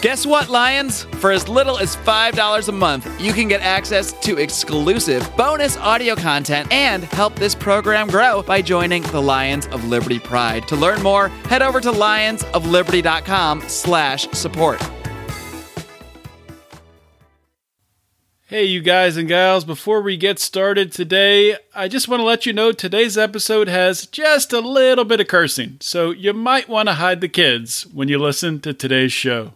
Guess what, Lions? For as little as $5 a month, you can get access to exclusive bonus audio content and help this program grow by joining the Lions of Liberty Pride. To learn more, head over to lionsofliberty.com slash support. Hey, you guys and gals, before we get started today, I just want to let you know today's episode has just a little bit of cursing, so you might want to hide the kids when you listen to today's show.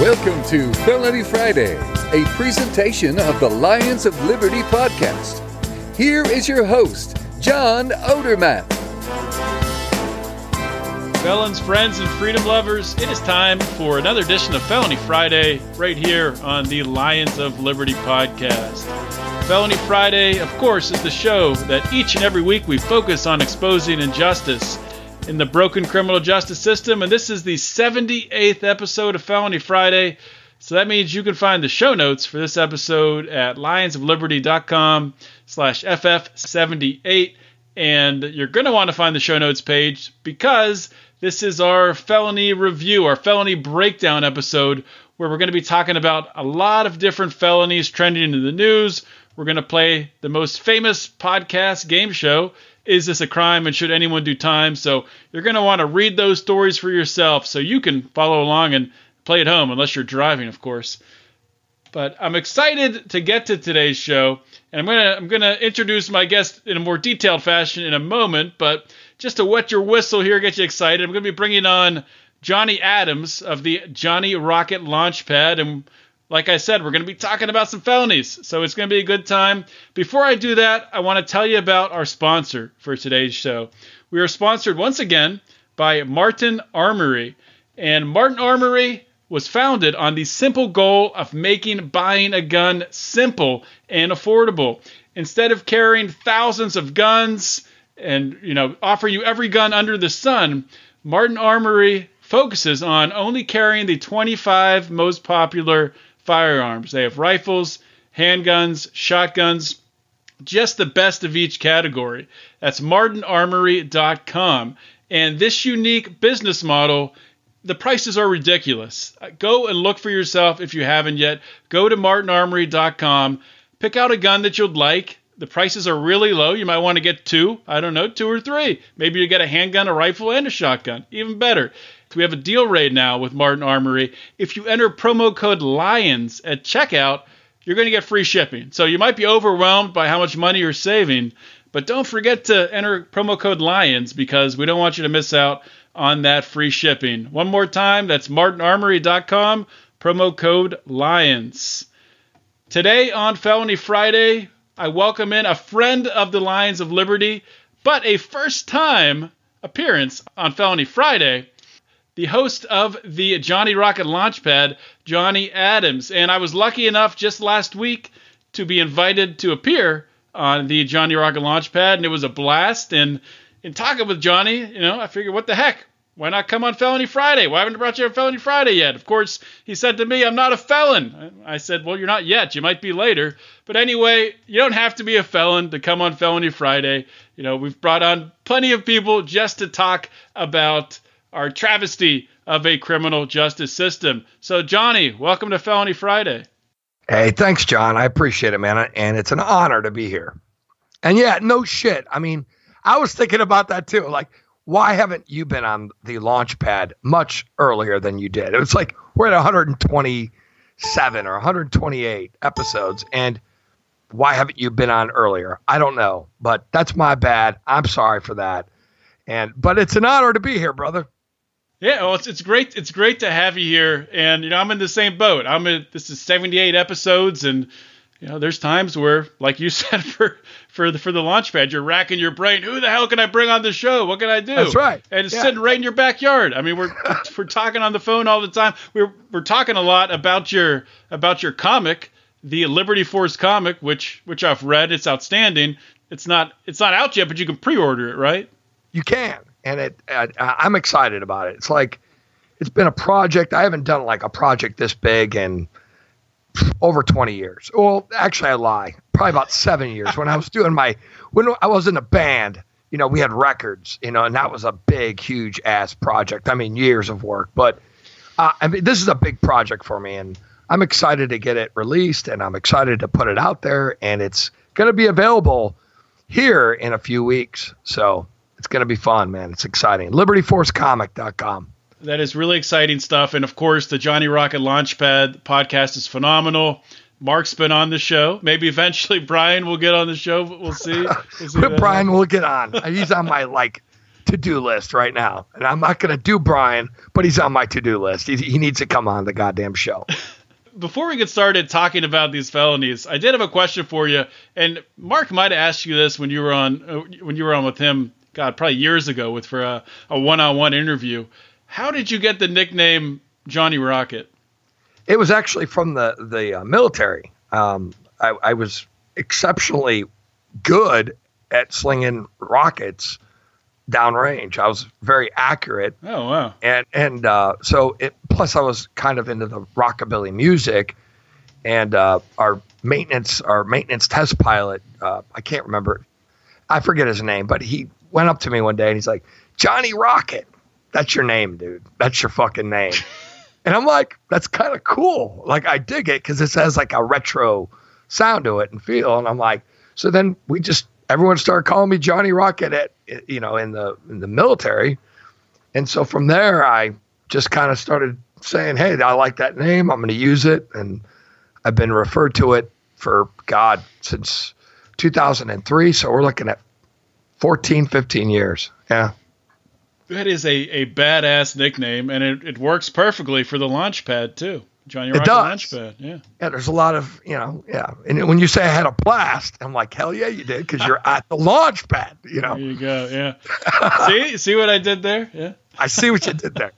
Welcome to Felony Friday, a presentation of the Lions of Liberty podcast. Here is your host, John Odermatt. Felons, friends, and freedom lovers, it is time for another edition of Felony Friday right here on the Lions of Liberty podcast. Felony Friday, of course, is the show that each and every week we focus on exposing injustice in the broken criminal justice system. And this is the 78th episode of Felony Friday. So that means you can find the show notes for this episode at lionsofliberty.com slash FF78. And you're going to want to find the show notes page because this is our felony review, our felony breakdown episode, where we're going to be talking about a lot of different felonies trending in the news. We're going to play the most famous podcast game show is this a crime and should anyone do time? So you're going to want to read those stories for yourself so you can follow along and play at home, unless you're driving, of course. But I'm excited to get to today's show, and I'm gonna I'm gonna introduce my guest in a more detailed fashion in a moment. But just to wet your whistle here, get you excited, I'm gonna be bringing on Johnny Adams of the Johnny Rocket Launchpad, and like I said, we're going to be talking about some felonies, so it's going to be a good time. Before I do that, I want to tell you about our sponsor for today's show. We are sponsored once again by Martin Armory, and Martin Armory was founded on the simple goal of making buying a gun simple and affordable. Instead of carrying thousands of guns and you know offering you every gun under the sun, Martin Armory focuses on only carrying the 25 most popular firearms. They have rifles, handguns, shotguns, just the best of each category. That's martinarmory.com. And this unique business model, the prices are ridiculous. Uh, go and look for yourself if you haven't yet. Go to martinarmory.com, pick out a gun that you'd like. The prices are really low. You might want to get two, I don't know, two or three. Maybe you get a handgun, a rifle, and a shotgun. Even better. We have a deal right now with Martin Armory. If you enter promo code LIONS at checkout, you're going to get free shipping. So you might be overwhelmed by how much money you're saving, but don't forget to enter promo code LIONS because we don't want you to miss out on that free shipping. One more time, that's martinarmory.com, promo code LIONS. Today on Felony Friday, I welcome in a friend of the Lions of Liberty, but a first time appearance on Felony Friday the host of the Johnny Rocket Launchpad, Johnny Adams. And I was lucky enough just last week to be invited to appear on the Johnny Rocket Launchpad, and it was a blast. And in talking with Johnny, you know, I figured, what the heck? Why not come on Felony Friday? Why haven't I brought you on Felony Friday yet? Of course, he said to me, I'm not a felon. I said, Well, you're not yet. You might be later. But anyway, you don't have to be a felon to come on Felony Friday. You know, we've brought on plenty of people just to talk about our travesty of a criminal justice system. So, Johnny, welcome to Felony Friday. Hey, thanks, John. I appreciate it, man. And it's an honor to be here. And yeah, no shit. I mean, I was thinking about that too. Like, why haven't you been on the launch pad much earlier than you did? It was like we're at 127 or 128 episodes. And why haven't you been on earlier? I don't know, but that's my bad. I'm sorry for that. And but it's an honor to be here, brother. Yeah, well, it's, it's great. It's great to have you here, and you know I'm in the same boat. I'm in this is 78 episodes, and you know there's times where, like you said, for for the for the launch pad, you're racking your brain. Who the hell can I bring on the show? What can I do? That's right. And it's yeah. sitting right in your backyard. I mean, we're we're talking on the phone all the time. We're we're talking a lot about your about your comic, the Liberty Force comic, which which I've read. It's outstanding. It's not it's not out yet, but you can pre-order it, right? You can and it uh, I'm excited about it. It's like it's been a project. I haven't done like a project this big in over 20 years. Well, actually, I lie. Probably about seven years when I was doing my when I was in a band you know, we had records, you know, and that was a big, huge ass project. I mean, years of work, but uh, I mean, this is a big project for me, and I'm excited to get it released, and I'm excited to put it out there, and it's going to be available here in a few weeks. So it's going to be fun, man. It's exciting. LibertyForceComic.com. That is really exciting stuff. And of course, the Johnny Rocket Launchpad podcast is phenomenal. Mark's been on the show. Maybe eventually Brian will get on the show. We'll see. We'll see Brian will get on. He's on my like to do list right now, and I'm not going to do Brian, but he's on my to do list. He, he needs to come on the goddamn show. Before we get started talking about these felonies, I did have a question for you, and Mark might have asked you this when you were on uh, when you were on with him. God, probably years ago, with for a, a one-on-one interview. How did you get the nickname Johnny Rocket? It was actually from the the uh, military. Um, I, I, was exceptionally good at slinging rockets downrange. I was very accurate. Oh wow! And and uh, so it. Plus, I was kind of into the rockabilly music, and uh, our maintenance our maintenance test pilot. Uh, I can't remember. I forget his name, but he went up to me one day and he's like, "Johnny Rocket, that's your name, dude. That's your fucking name." And I'm like, that's kind of cool. Like I dig it because it has like a retro sound to it and feel. And I'm like, so then we just everyone started calling me Johnny Rocket at you know in the in the military. And so from there I just kind of started saying, Hey, I like that name. I'm gonna use it. And I've been referred to it for God since 2003. So we're looking at 14, 15 years. Yeah. That is a, a badass nickname, and it, it works perfectly for the launch pad, too. Johnny Rocket Launchpad, yeah. Yeah, there's a lot of you know, yeah. And when you say I had a blast, I'm like, hell yeah, you did, because you're at the launch pad, you know. There you go, yeah. see, see what I did there? Yeah. I see what you did there.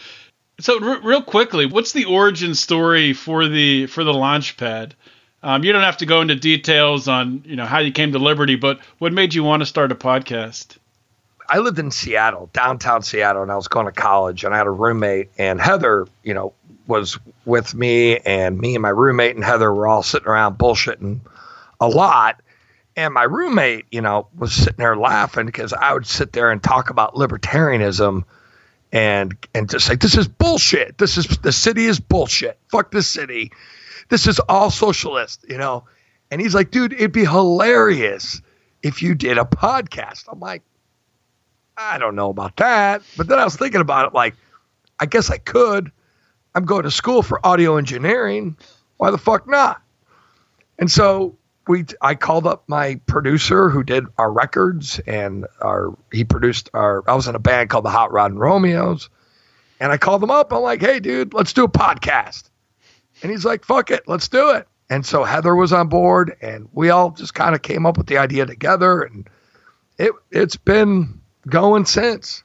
so, r- real quickly, what's the origin story for the for the Launchpad? Um, you don't have to go into details on you know how you came to Liberty, but what made you want to start a podcast? I lived in Seattle, downtown Seattle, and I was going to college, and I had a roommate, and Heather, you know, was with me, and me and my roommate and Heather were all sitting around bullshitting a lot. And my roommate, you know, was sitting there laughing because I would sit there and talk about libertarianism and and just say this is bullshit. This is the city is bullshit. Fuck this city. This is all socialist, you know. And he's like, dude, it'd be hilarious if you did a podcast. I'm like, I don't know about that. But then I was thinking about it like, I guess I could. I'm going to school for audio engineering. Why the fuck not? And so we I called up my producer who did our records and our he produced our I was in a band called the Hot Rod and Romeos. And I called him up. I'm like, hey dude, let's do a podcast. And he's like, fuck it, let's do it. And so Heather was on board and we all just kind of came up with the idea together and it it's been going since.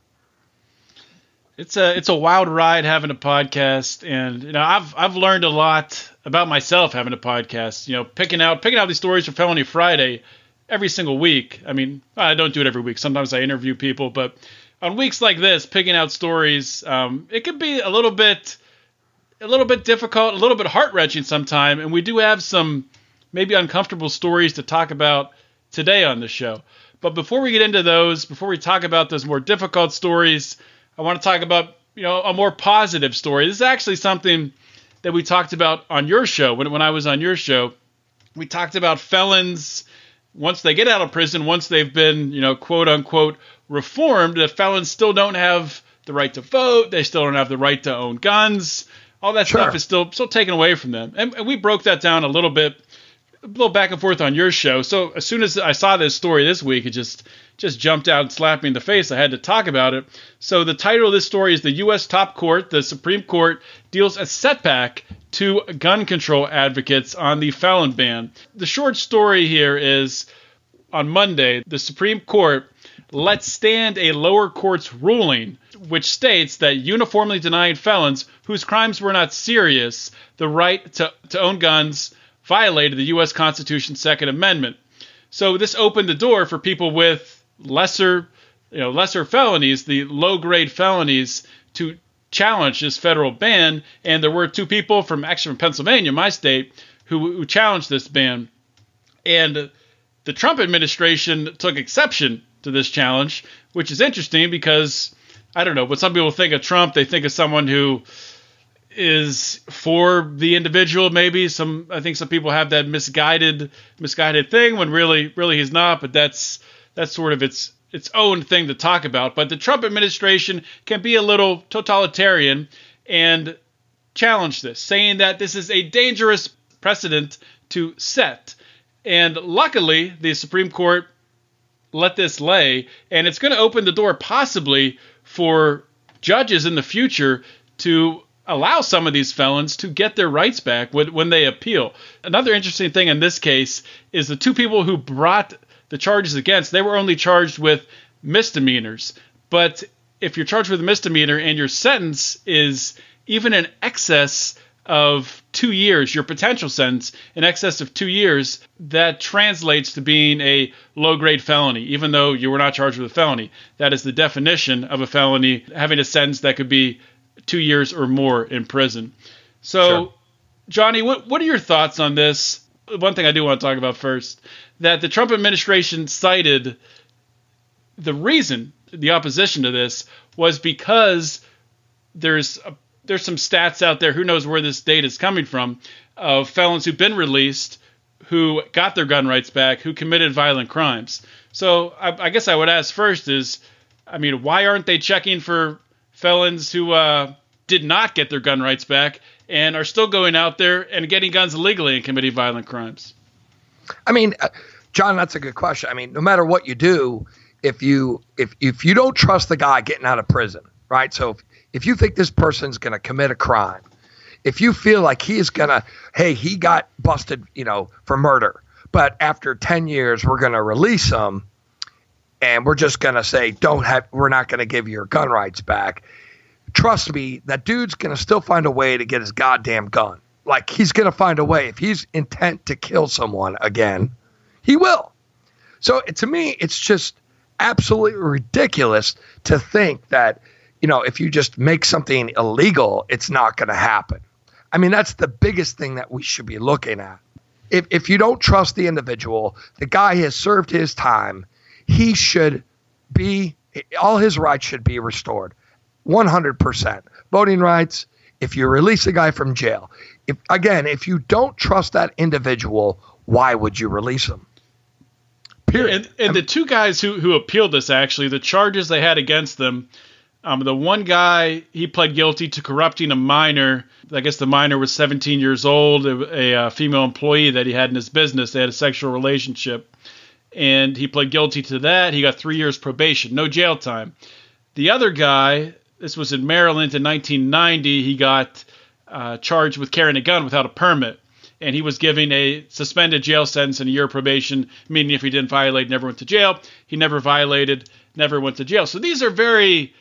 It's a it's a wild ride having a podcast, and you know I've I've learned a lot about myself having a podcast. You know, picking out picking out these stories for Felony Friday every single week. I mean, I don't do it every week. Sometimes I interview people, but on weeks like this, picking out stories, um, it could be a little bit a little bit difficult, a little bit heart wrenching sometimes, and we do have some maybe uncomfortable stories to talk about today on the show. But before we get into those, before we talk about those more difficult stories, I want to talk about you know a more positive story. This is actually something that we talked about on your show when when I was on your show. We talked about felons once they get out of prison, once they've been you know quote unquote reformed, the felons still don't have the right to vote. They still don't have the right to own guns. All that sure. stuff is still still taken away from them. And, and we broke that down a little bit a little back and forth on your show. So as soon as I saw this story this week, it just just jumped out and slapped me in the face. I had to talk about it. So the title of this story is the U.S. Top Court, the Supreme Court, deals a setback to gun control advocates on the felon ban. The short story here is on Monday, the Supreme Court let stand a lower court's ruling which states that uniformly denying felons whose crimes were not serious the right to, to own guns violated the U.S. Constitution's Second Amendment. So this opened the door for people with lesser, you know, lesser felonies, the low-grade felonies, to challenge this federal ban. And there were two people from actually from Pennsylvania, my state, who, who challenged this ban. And the Trump administration took exception to this challenge, which is interesting because I don't know, but some people think of Trump, they think of someone who is for the individual maybe. Some i think some people have that misguided misguided thing when really really he's not but that's that's sort of its its own thing to talk about. But the trump administration can be a little totalitarian and challenge this saying that this is a dangerous precedent to set. And luckily the supreme court let this lay and it's going to open the door possibly for judges in the future to allow some of these felons to get their rights back when, when they appeal. Another interesting thing in this case is the two people who brought the charges against, they were only charged with misdemeanors. But if you're charged with a misdemeanor and your sentence is even in excess of two years, your potential sentence in excess of two years, that translates to being a low grade felony, even though you were not charged with a felony. That is the definition of a felony, having a sentence that could be two years or more in prison. So, sure. Johnny, what what are your thoughts on this? One thing I do want to talk about first that the Trump administration cited the reason the opposition to this was because there's a, there's some stats out there. Who knows where this data is coming from? Of felons who've been released who got their gun rights back, who committed violent crimes. So I, I guess I would ask first is, I mean, why aren't they checking for felons who uh, did not get their gun rights back and are still going out there and getting guns illegally and committing violent crimes? I mean, uh, John, that's a good question. I mean, no matter what you do, if you if if you don't trust the guy getting out of prison, right? So if, if you think this person's going to commit a crime, if you feel like he is going to, hey, he got busted, you know, for murder, but after 10 years we're going to release him and we're just going to say don't have we're not going to give your gun rights back trust me that dude's going to still find a way to get his goddamn gun. Like he's going to find a way. If he's intent to kill someone again he will. So to me it's just absolutely ridiculous to think that you know if you just make something illegal it's not going to happen. I mean that's the biggest thing that we should be looking at. If, if you don't trust the individual the guy has served his time he should be all his rights should be restored 100% voting rights if you release a guy from jail. If again if you don't trust that individual why would you release him? Period and, and the two guys who, who appealed this actually the charges they had against them um, the one guy he pled guilty to corrupting a minor i guess the minor was 17 years old a, a, a female employee that he had in his business they had a sexual relationship and he pled guilty to that. He got three years probation, no jail time. The other guy, this was in Maryland in 1990, he got uh, charged with carrying a gun without a permit. And he was given a suspended jail sentence and a year probation, meaning if he didn't violate, never went to jail. He never violated, never went to jail. So these are very,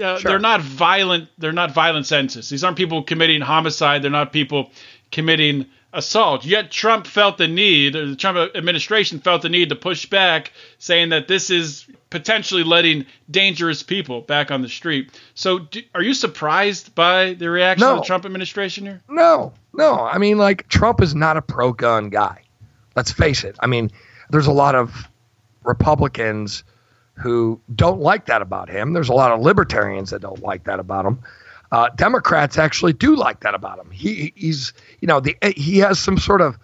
uh, sure. they're not violent. They're not violent sentences. These aren't people committing homicide. They're not people committing assault. Yet Trump felt the need, or the Trump administration felt the need to push back, saying that this is potentially letting dangerous people back on the street. So, do, are you surprised by the reaction no. of the Trump administration here? No, no. I mean, like Trump is not a pro-gun guy. Let's face it. I mean, there's a lot of Republicans who don't like that about him. There's a lot of libertarians that don't like that about him. Uh, Democrats actually do like that about him. He he's you know the he has some sort of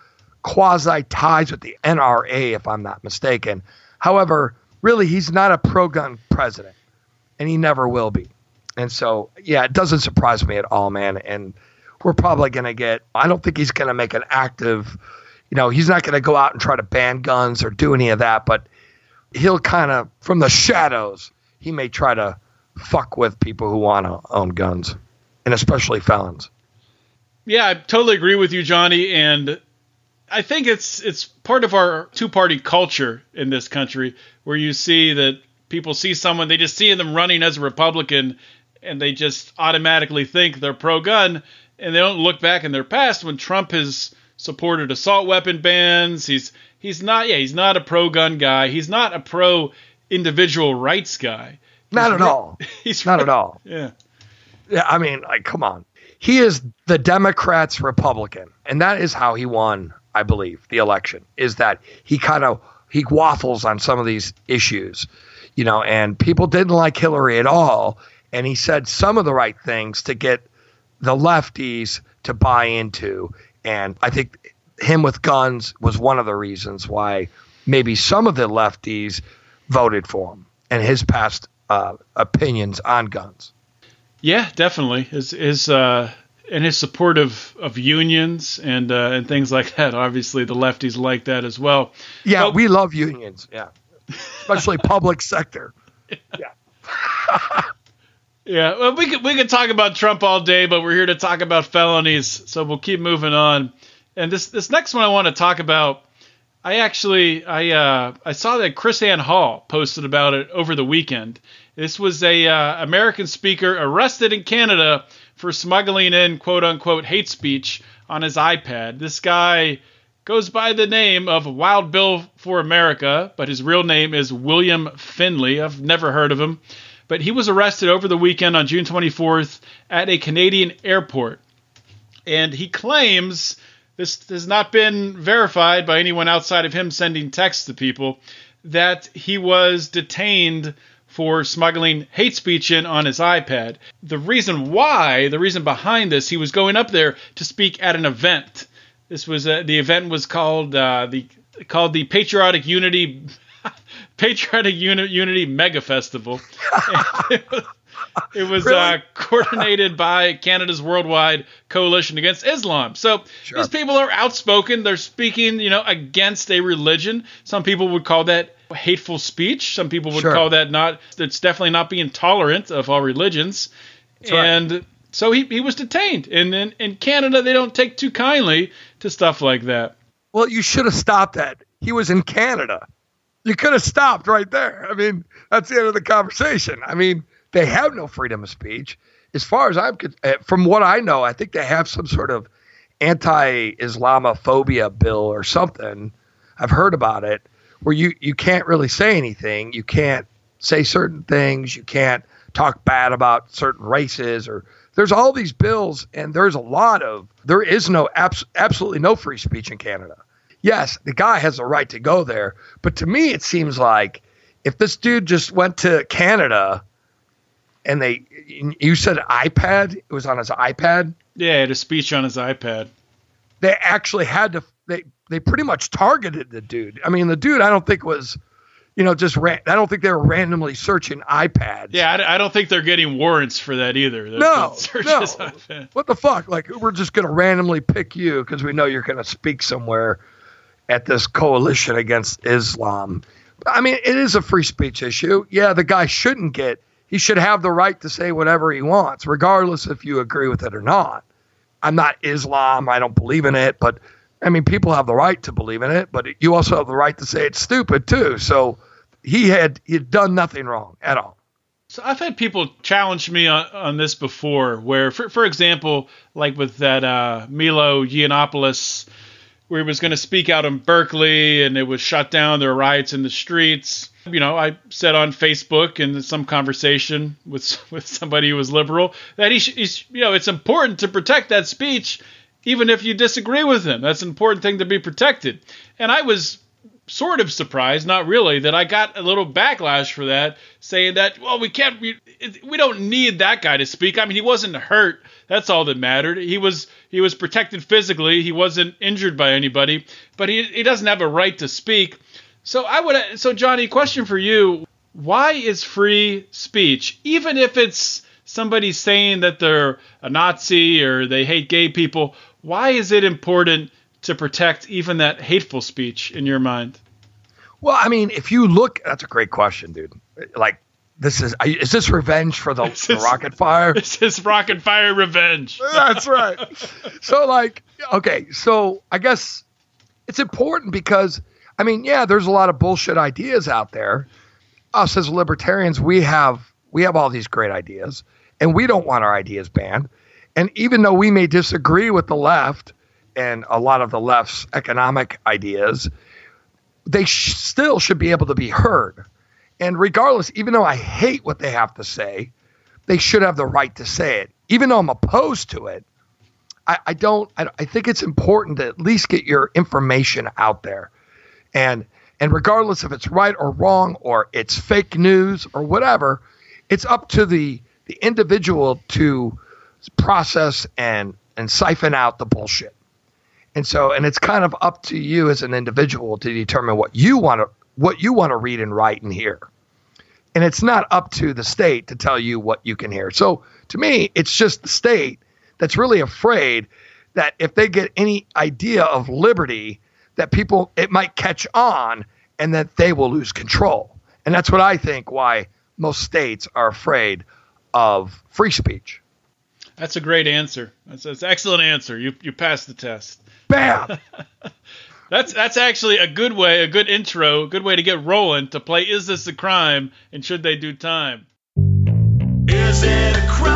quasi ties with the NRA if I'm not mistaken. However, really he's not a pro-gun president, and he never will be. And so yeah, it doesn't surprise me at all, man. And we're probably going to get. I don't think he's going to make an active. You know, he's not going to go out and try to ban guns or do any of that, but he'll kind of from the shadows he may try to fuck with people who want to own guns, and especially felons. Yeah, I totally agree with you, Johnny, and I think it's it's part of our two-party culture in this country where you see that people see someone they just see them running as a Republican and they just automatically think they're pro-gun and they don't look back in their past when Trump has supported assault weapon bans. He's he's not yeah, he's not a pro-gun guy. He's not a pro individual rights guy. Not at all. He's not at all. Yeah. Yeah. I mean, like, come on. He is the Democrats' Republican, and that is how he won. I believe the election is that he kind of he waffles on some of these issues, you know, and people didn't like Hillary at all. And he said some of the right things to get the lefties to buy into. And I think him with guns was one of the reasons why maybe some of the lefties voted for him and his past uh, opinions on guns. Yeah, definitely. His his uh, and his support of, of unions and uh, and things like that. Obviously, the lefties like that as well. Yeah, we love unions. Yeah, especially public sector. Yeah. yeah, well, we could we could talk about Trump all day, but we're here to talk about felonies, so we'll keep moving on. And this this next one I want to talk about. I actually I uh, I saw that Chris Ann Hall posted about it over the weekend. This was a uh, American speaker arrested in Canada for smuggling in quote unquote hate speech on his iPad. This guy goes by the name of Wild Bill for America, but his real name is William Finley. I've never heard of him. But he was arrested over the weekend on June 24th at a Canadian airport. And he claims this has not been verified by anyone outside of him sending texts to people that he was detained for smuggling hate speech in on his iPad. The reason why, the reason behind this, he was going up there to speak at an event. This was uh, the event was called uh, the called the Patriotic Unity Patriotic Uni- Unity Mega Festival. it was, really? uh, coordinated by Canada's Worldwide Coalition Against Islam. So sure. these people are outspoken. They're speaking, you know, against a religion. Some people would call that hateful speech. Some people would sure. call that not. It's definitely not being tolerant of all religions. That's and right. so he, he was detained. And in, in Canada, they don't take too kindly to stuff like that. Well, you should have stopped that. He was in Canada. You could have stopped right there. I mean, that's the end of the conversation. I mean, they have no freedom of speech. As far as I'm, eh, from what I know, I think they have some sort of anti-Islamophobia bill or something. I've heard about it where you you can't really say anything. You can't say certain things. You can't talk bad about certain races or there's all these bills and there's a lot of there is no abs- absolutely no free speech in Canada. Yes, the guy has a right to go there, but to me it seems like if this dude just went to Canada and they you said iPad, it was on his iPad? Yeah, he had a speech on his iPad. They actually had to they they pretty much targeted the dude. I mean, the dude I don't think was, you know, just ran. I don't think they were randomly searching iPads. Yeah, I, I don't think they're getting warrants for that either. They're, no, no. What the fuck? Like we're just gonna randomly pick you because we know you're gonna speak somewhere at this coalition against Islam. I mean, it is a free speech issue. Yeah, the guy shouldn't get. He should have the right to say whatever he wants, regardless if you agree with it or not. I'm not Islam. I don't believe in it, but I mean, people have the right to believe in it, but you also have the right to say it's stupid too. So he had he had done nothing wrong at all. So I've had people challenge me on, on this before, where, for, for example, like with that uh, Milo Yiannopoulos, where he was going to speak out in Berkeley and it was shut down. There were riots in the streets. You know, I said on Facebook in some conversation with with somebody who was liberal that he, he's, you know, it's important to protect that speech even if you disagree with him. That's an important thing to be protected. And I was sort of surprised, not really, that I got a little backlash for that, saying that, well, we can't, we, we don't need that guy to speak. I mean, he wasn't hurt. That's all that mattered. He was he was protected physically. He wasn't injured by anybody, but he he doesn't have a right to speak. So I would uh, so Johnny, question for you: Why is free speech, even if it's somebody saying that they're a Nazi or they hate gay people? why is it important to protect even that hateful speech in your mind? Well, I mean, if you look, that's a great question, dude. Like, this is is this revenge for the, the rocket fire? This is rocket fire revenge. that's right. so, like, okay, so I guess it's important because, I mean, yeah, there's a lot of bullshit ideas out there. Us as libertarians, we have we have all these great ideas, and we don't want our ideas banned. And even though we may disagree with the left and a lot of the left's economic ideas, they sh- still should be able to be heard. And regardless, even though I hate what they have to say, they should have the right to say it. Even though I'm opposed to it, I, I don't. I, I think it's important to at least get your information out there, and And regardless if it's right or wrong or it's fake news or whatever, it's up to the the individual to process and and siphon out the bullshit. And so and it's kind of up to you as an individual to determine what you want to what you want to read and write and hear. And it's not up to the state to tell you what you can hear. So to me, it's just the state that's really afraid that if they get any idea of liberty, that people it might catch on and that they will lose control. And that's what I think why most states are afraid of free speech. That's a great answer. That's, that's an excellent answer. You you passed the test. Bam. that's that's actually a good way, a good intro, a good way to get rolling to play. Is this a crime? And should they do time? Is it a crime?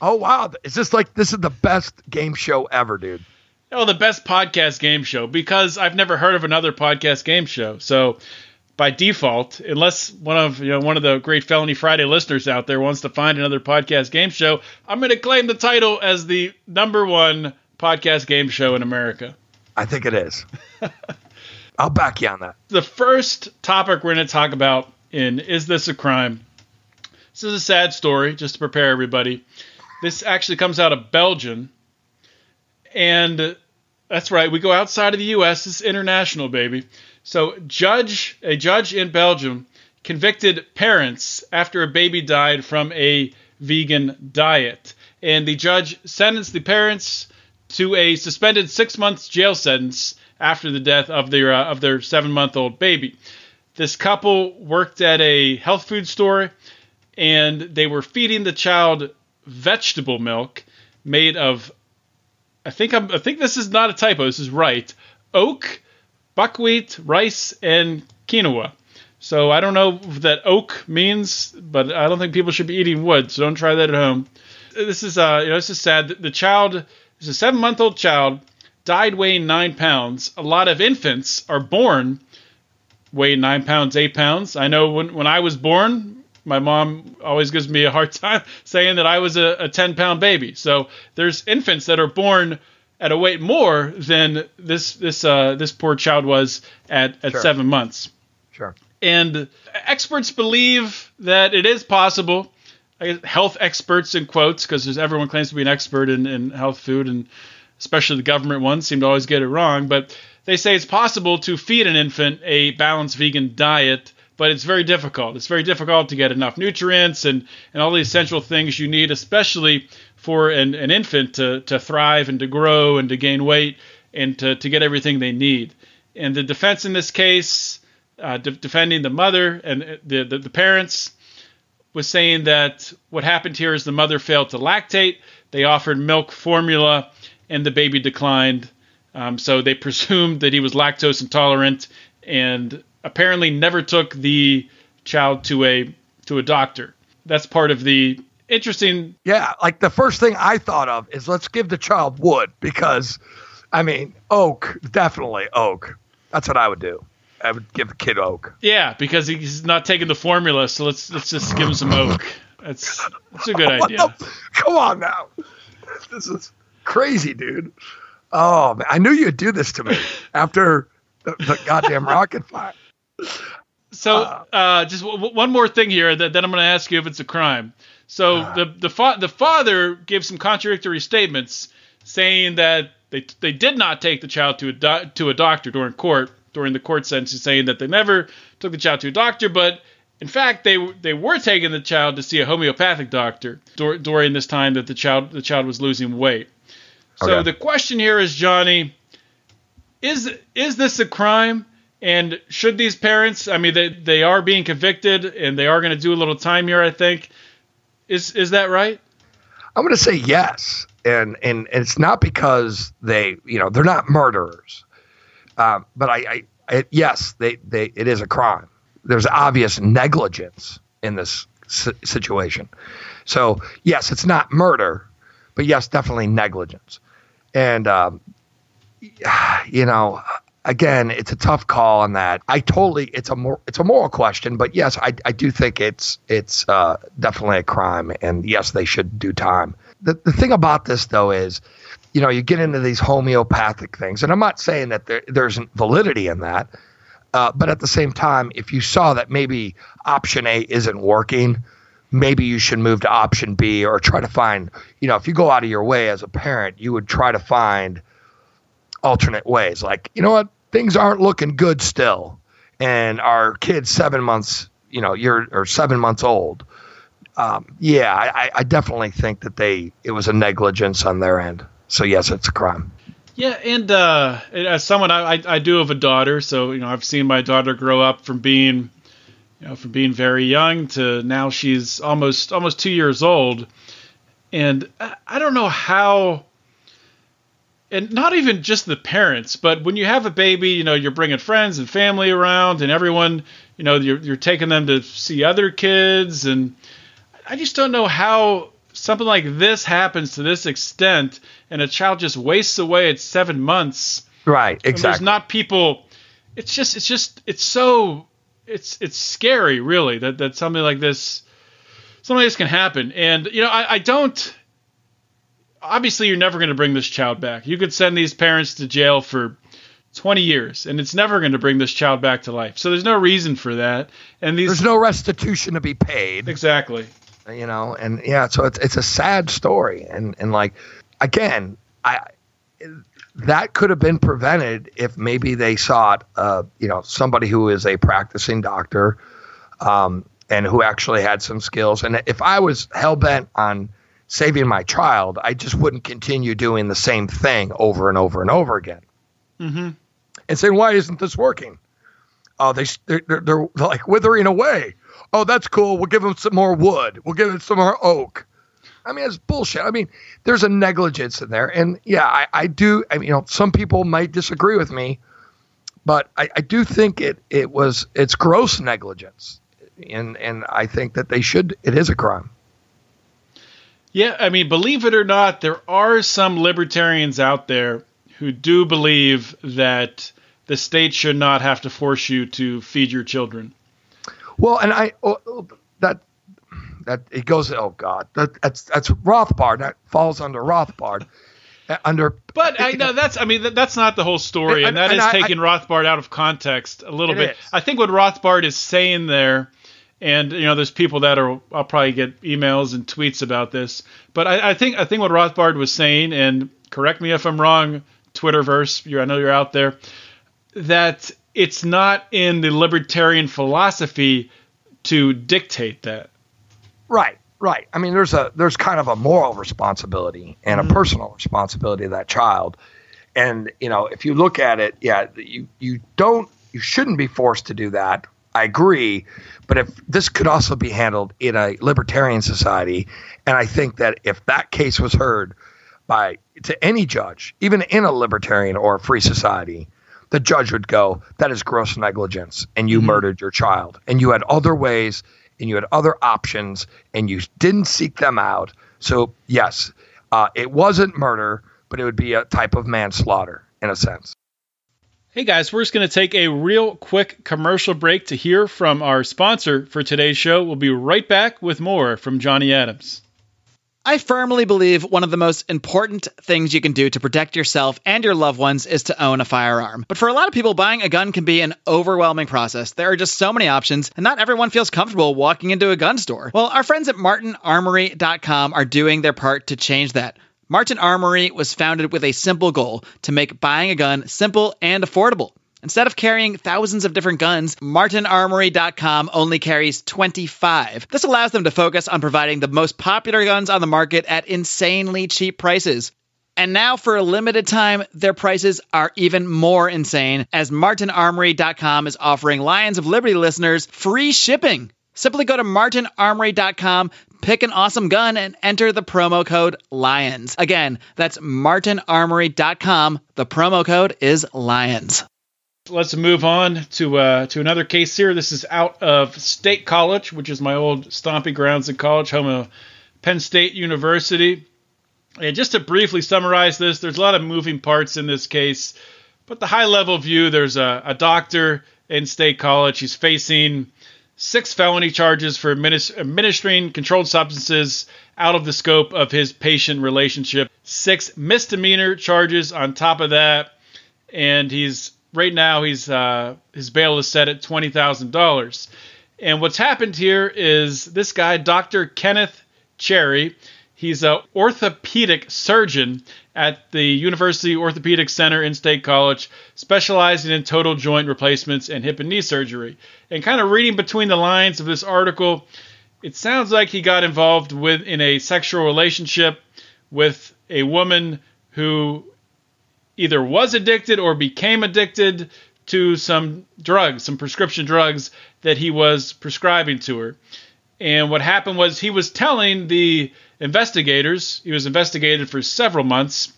Oh wow. Is this like this is the best game show ever, dude? Oh, the best podcast game show because I've never heard of another podcast game show. So by default, unless one of you know one of the great Felony Friday listeners out there wants to find another podcast game show, I'm going to claim the title as the number one podcast game show in America. I think it is. I'll back you on that. The first topic we're going to talk about in Is This a Crime? This is a sad story, just to prepare everybody. This actually comes out of Belgium. And that's right, we go outside of the US, it's international, baby. So, judge a judge in Belgium convicted parents after a baby died from a vegan diet. And the judge sentenced the parents to a suspended 6 months jail sentence after the death of their uh, of their 7-month-old baby. This couple worked at a health food store and they were feeding the child vegetable milk made of I think I'm, I think this is not a typo. This is right. Oak, buckwheat, rice, and quinoa. So I don't know that oak means, but I don't think people should be eating wood. So don't try that at home. This is uh, you know, this is sad. The child is a seven-month-old child, died weighing nine pounds. A lot of infants are born weighing nine pounds, eight pounds. I know when when I was born, my mom always gives me a hard time saying that I was a, a 10 pound baby. So there's infants that are born at a weight more than this this uh, this poor child was at, at Sure. seven months. Sure. And experts believe that it is possible. I guess health experts in quotes, because everyone claims to be an expert in, in health food, and especially the government ones seem to always get it wrong. But they say it's possible to feed an infant a balanced vegan diet, but it's very difficult. It's very difficult to get enough nutrients and, and all the essential things you need, especially for an, an infant to, to thrive and to grow and to gain weight and to, to get everything they need. And the defense in this case, uh, de- defending the mother and uh, the, the, the parents, was saying that what happened here is the mother failed to lactate. They offered milk formula, and the baby declined. Um, so they presumed that he was lactose intolerant, and apparently never took the child to a to a doctor. That's part of the interesting. Yeah, like the first thing I thought of is let's give the child wood because, I mean, oak, definitely oak. That's what I would do. I would give the kid oak. Yeah, because he's not taking the formula, so let's let's just give him some oak. That's that's a good idea. The- come on now. This is crazy, dude. Oh, man. I knew you'd do this to me after the, the goddamn rocket fire. So, uh, just w- one more thing here that then I'm going to ask you if it's a crime. So the the fa- the father gives some contradictory statements, saying that they they did not take the child to a do- to a doctor during court during the court sentence, saying that they never took the child to a doctor, but in fact they they were taking the child to see a homeopathic doctor dur- during this time that the child the child was losing weight. So Okay. the question here is, Johnny, is is this a crime? And should these parents? I mean, they they are being convicted, and they are going to do a little time here. I think. Is is that right? I'm going to say yes, and and it's not because they, you know, they're not murderers, um, but I, I, I, yes, they, they, it is a crime. There's obvious negligence in this si- situation, so yes, it's not murder, but yes, definitely negligence. And um, you know, again, it's a tough call on that. I totally, it's a more, it's a moral question, but yes, I, I do think it's, it's uh, definitely a crime, and yes, they should do time. The, the thing about this though is, you know, you get into these homeopathic things, and I'm not saying that there, there's validity in that, uh, but at the same time, if you saw that maybe option A isn't working, maybe you should move to option B or try to find, you know, if you go out of your way as a parent, you would try to find alternate ways. Like, you know what, things aren't looking good still, and our kid's seven months, you know, you're or seven months old. Um, yeah, I, I definitely think that they it was a negligence on their end. So yes, it's a crime. Yeah, and uh, as someone I, I, do have a daughter, so you know I've seen my daughter grow up from being, you know, from being very young to now she's almost almost two years old, and I don't know how. And not even just the parents, but when you have a baby, you know, you're bringing friends and family around, and everyone, you know, you're you're taking them to see other kids, and I just don't know how something like this happens to this extent and a child just wastes away at seven months. Right, exactly. there's not people it's just it's just it's so it's it's scary really that that something like this something like this can happen. And you know i, I don't obviously you're never going to bring this child back. You could send these parents to jail for 20 years and it's never going to bring this child back to life. So there's no reason for that. And these There's no restitution to be paid. exactly. You know and yeah so it's it's a sad story. And and like again i that could have been prevented if maybe they sought uh you know somebody who is a practicing doctor um and who actually had some skills. And if i was hell-bent on saving my child i just wouldn't continue doing the same thing over and over and over again. Hmm and saying why isn't this working? Oh they they're, they're, they're like withering away. Oh that's cool. We'll give them some more wood. We'll give them some more oak. I mean it's bullshit. I mean there's a negligence in there. And yeah i, I do I mean, you know some people might disagree with me but I, I do think it it was it's gross negligence. And and i think that they should it is a crime Yeah, I mean, believe it or not, there are some libertarians out there who do believe that the state should not have to force you to feed your children. Well, and I oh, that that it goes. Oh God, that, that's that's Rothbard. That falls under Rothbard. Uh, Under But I know that's I mean that, that's not the whole story, and, And- that and is I- taking Rothbard out of context a little bit. is. I think what Rothbard is saying there, and you know, there's people that are I'll probably get emails and tweets about this, but I, I think I think what Rothbard was saying, and correct me if I'm wrong, Twitterverse, I know you're out there, that it's not in the libertarian philosophy to dictate that. Right, right. I mean, there's a there's kind of a moral responsibility and a mm-hmm. personal responsibility of that child. And you know, if you look at it, yeah, you you don't you shouldn't be forced to do that. I agree, but if this could also be handled in a libertarian society, and I think that if that case was heard by to any judge, even in a libertarian or a free society, the judge would go, "That is gross negligence, and you murdered your child, and you had other ways, and you had other options, and you didn't seek them out." So yes, uh, it wasn't murder, but it would be a type of manslaughter in a sense. Hey guys, we're just going to take a real quick commercial break to hear from our sponsor for today's show. We'll be right back with more from Johnny Adams. I firmly believe one of the most important things you can do to protect yourself and your loved ones is to own a firearm. But for a lot of people, buying a gun can be an overwhelming process. There are just so many options, and not everyone feels comfortable walking into a gun store. Well, our friends at MartinArmory.com are doing their part to change that. Martin Armory was founded with a simple goal to make buying a gun simple and affordable. Instead of carrying thousands of different guns, MartinArmory.com only carries 25. This allows them to focus on providing the most popular guns on the market at insanely cheap prices. And now, for a limited time, their prices are even more insane as MartinArmory.com is offering Lions of Liberty listeners free shipping. Simply go to MartinArmory.com, pick an awesome gun, and enter the promo code LIONS. Again, that's MartinArmory.com. The promo code is LIONS. Let's move on to uh, to another case here. This is out of State College, which is my old stomping grounds in college, home of Penn State University. And just to briefly summarize this, there's a lot of moving parts in this case, but the high level view there's a, a doctor in State College. He's facing six felony charges for administ- administering controlled substances out of the scope of his patient relationship, six misdemeanor charges on top of that, and he's right now he's uh, his bail is set at twenty thousand dollars. And what's happened here is this guy, Dr. Kenneth Cherry, he's a orthopedic surgeon at the University Orthopedic Center in State College, specializing in total joint replacements and hip and knee surgery. And kind of reading between the lines of this article, it sounds like he got involved with in a sexual relationship with a woman who either was addicted or became addicted to some drugs, some prescription drugs that he was prescribing to her. And what happened was he was telling the investigators, he was investigated for several months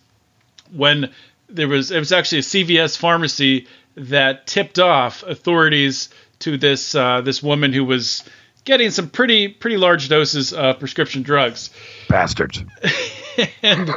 when there was it was actually a CVS pharmacy that tipped off authorities to this uh, this woman who was getting some pretty pretty large doses of prescription drugs. Bastards. and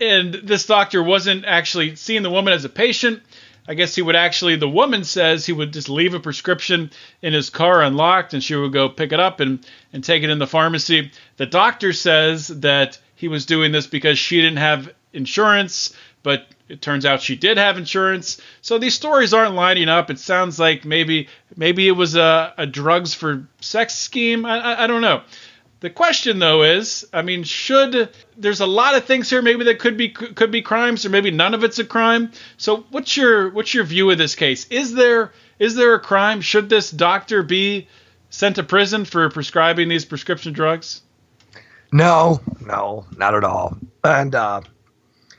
and this doctor wasn't actually seeing the woman as a patient. I guess he would actually, the woman says he would just leave a prescription in his car unlocked and she would go pick it up and, and take it in the pharmacy. The doctor says that he was doing this because she didn't have insurance, but it turns out she did have insurance. So these stories aren't lining up. It sounds like maybe maybe it was a, a drugs for sex scheme. I, I, I don't know. The question though is, I mean, should there's a lot of things here maybe that could be could be crimes or maybe none of it's a crime. So what's your what's your view of this case? Is there is there a crime? Should this doctor be sent to prison for prescribing these prescription drugs? No, no, not at all. And uh,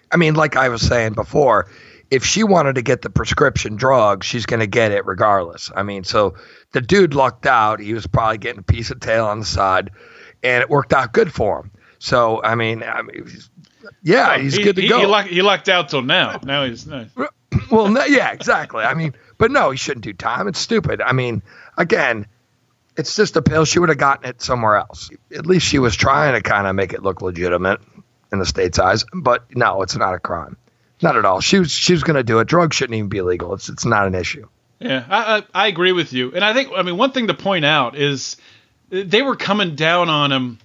I mean, like I was saying before, if she wanted to get the prescription drug, she's going to get it regardless. I mean, so the dude lucked out. He was probably getting a piece of tail on the side, and it worked out good for him. So I mean, I mean, yeah, he's he, good to he, go. He lucked, he lucked out till now. Now he's no. well, no, yeah, exactly. I mean, but no, he shouldn't do time. It's stupid. I mean, again, it's just a pill. She would have gotten it somewhere else. At least she was trying to kind of make it look legitimate in the state's eyes. But no, it's not a crime. Not at all. She was she was going to do it. Drugs shouldn't even be illegal. It's it's not an issue. Yeah, I, I I agree with you, and I think I mean one thing to point out is they were coming down on him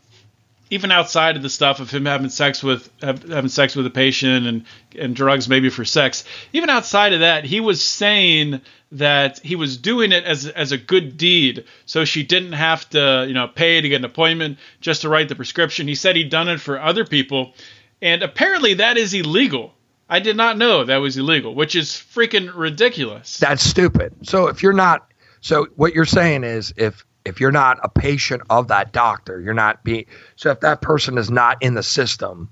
even outside of the stuff of him having sex with having sex with a patient and and drugs maybe for sex. Even outside of that, he was saying that he was doing it as as a good deed, so she didn't have to you know pay to get an appointment just to write the prescription. He said he'd done it for other people, and apparently that is illegal. I did not know that was illegal, which is freaking ridiculous. That's stupid. So if you're not, so what you're saying is if if you're not a patient of that doctor, you're not being. So if that person is not in the system,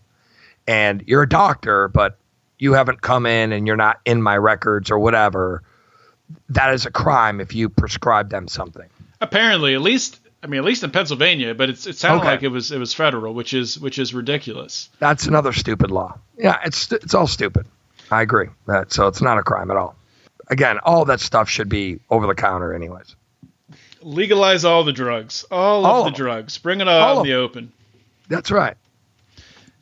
and you're a doctor, but you haven't come in and you're not in my records or whatever, that is a crime if you prescribe them something. Apparently, at least I mean, at least in Pennsylvania, but it's, it sounded Okay. like it was it was federal, which is which is ridiculous. That's another stupid law. Yeah, it's it's all stupid. I agree. That so it's not a crime at all. Again, all that stuff should be over the counter, anyways. Legalize all the drugs, all, All of the of drugs, bring it All out in the open. That's right.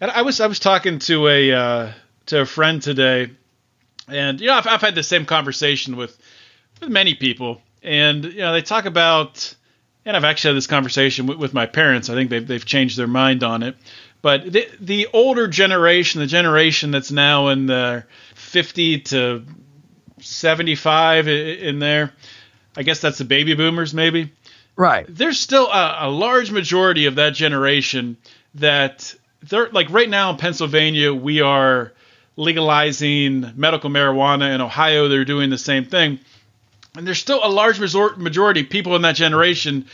And I was I was talking to a uh, to a friend today, and you know I've, I've had the same conversation with with many people, and you know they talk about, and I've actually had this conversation with, with my parents. I think they've they've changed their mind on it, but the the older generation, the generation that's now in the 50 to 75 in there, I guess that's the baby boomers maybe Right. there's still a, a large majority of that generation that they're like right now in Pennsylvania, we are legalizing medical marijuana. In Ohio, they're doing the same thing. And there's still a large majority of people in that generation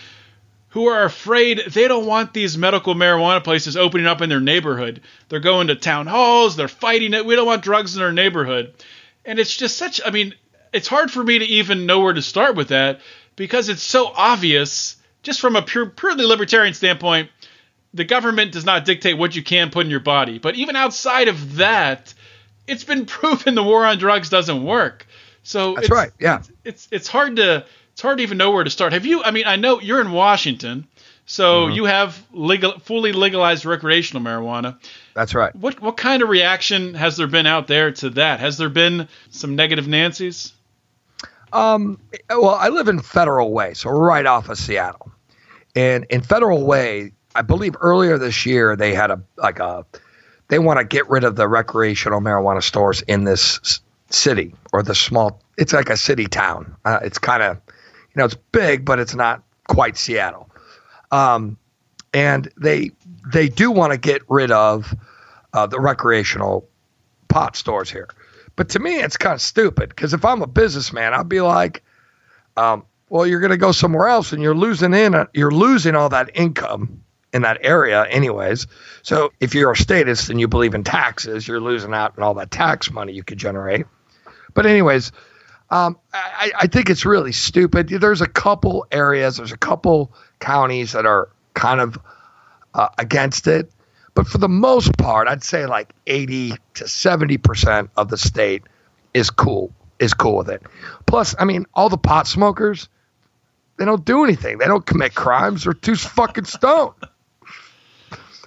who are afraid they don't want these medical marijuana places opening up in their neighborhood. They're going to town halls, they're fighting it. We don't want drugs in our neighborhood. And it's just such, I mean, it's hard for me to even know where to start with that because it's so obvious, just from a pure, purely libertarian standpoint, the government does not dictate what you can put in your body. But even outside of that, it's been proven the war on drugs doesn't work. So That's it's- right, yeah. It's, it's it's hard to it's hard to even know where to start. Have you? I mean, I know you're in Washington, So mm-hmm. you have legal, fully legalized recreational marijuana. That's right. What what kind of reaction has there been out there to that? Has there been some negative Nancy's? Um, well, I live in Federal Way, so right off of Seattle. And in Federal Way, I believe earlier this year they had a like a they want to get rid of the recreational marijuana stores in this city or the small. It's like a city town. Uh, it's kind of you know it's big, but it's not quite Seattle. Um, and they they do want to get rid of uh, the recreational pot stores here. But to me, it's kind of stupid because if I'm a businessman, I'd be like, um, well, you're going to go somewhere else and you're losing in, you're losing all that income in that area, anyways. So if you're a statist and you believe in taxes, you're losing out on all that tax money you could generate. But anyways, um, I, I think it's really stupid. There's a couple areas, there's a couple counties that are kind of uh, against it. But for the most part, I'd say like 80 to 70% of the state is cool, is cool with it. Plus, I mean, all the pot smokers, they don't do anything. They don't commit crimes. They're too fucking stoned.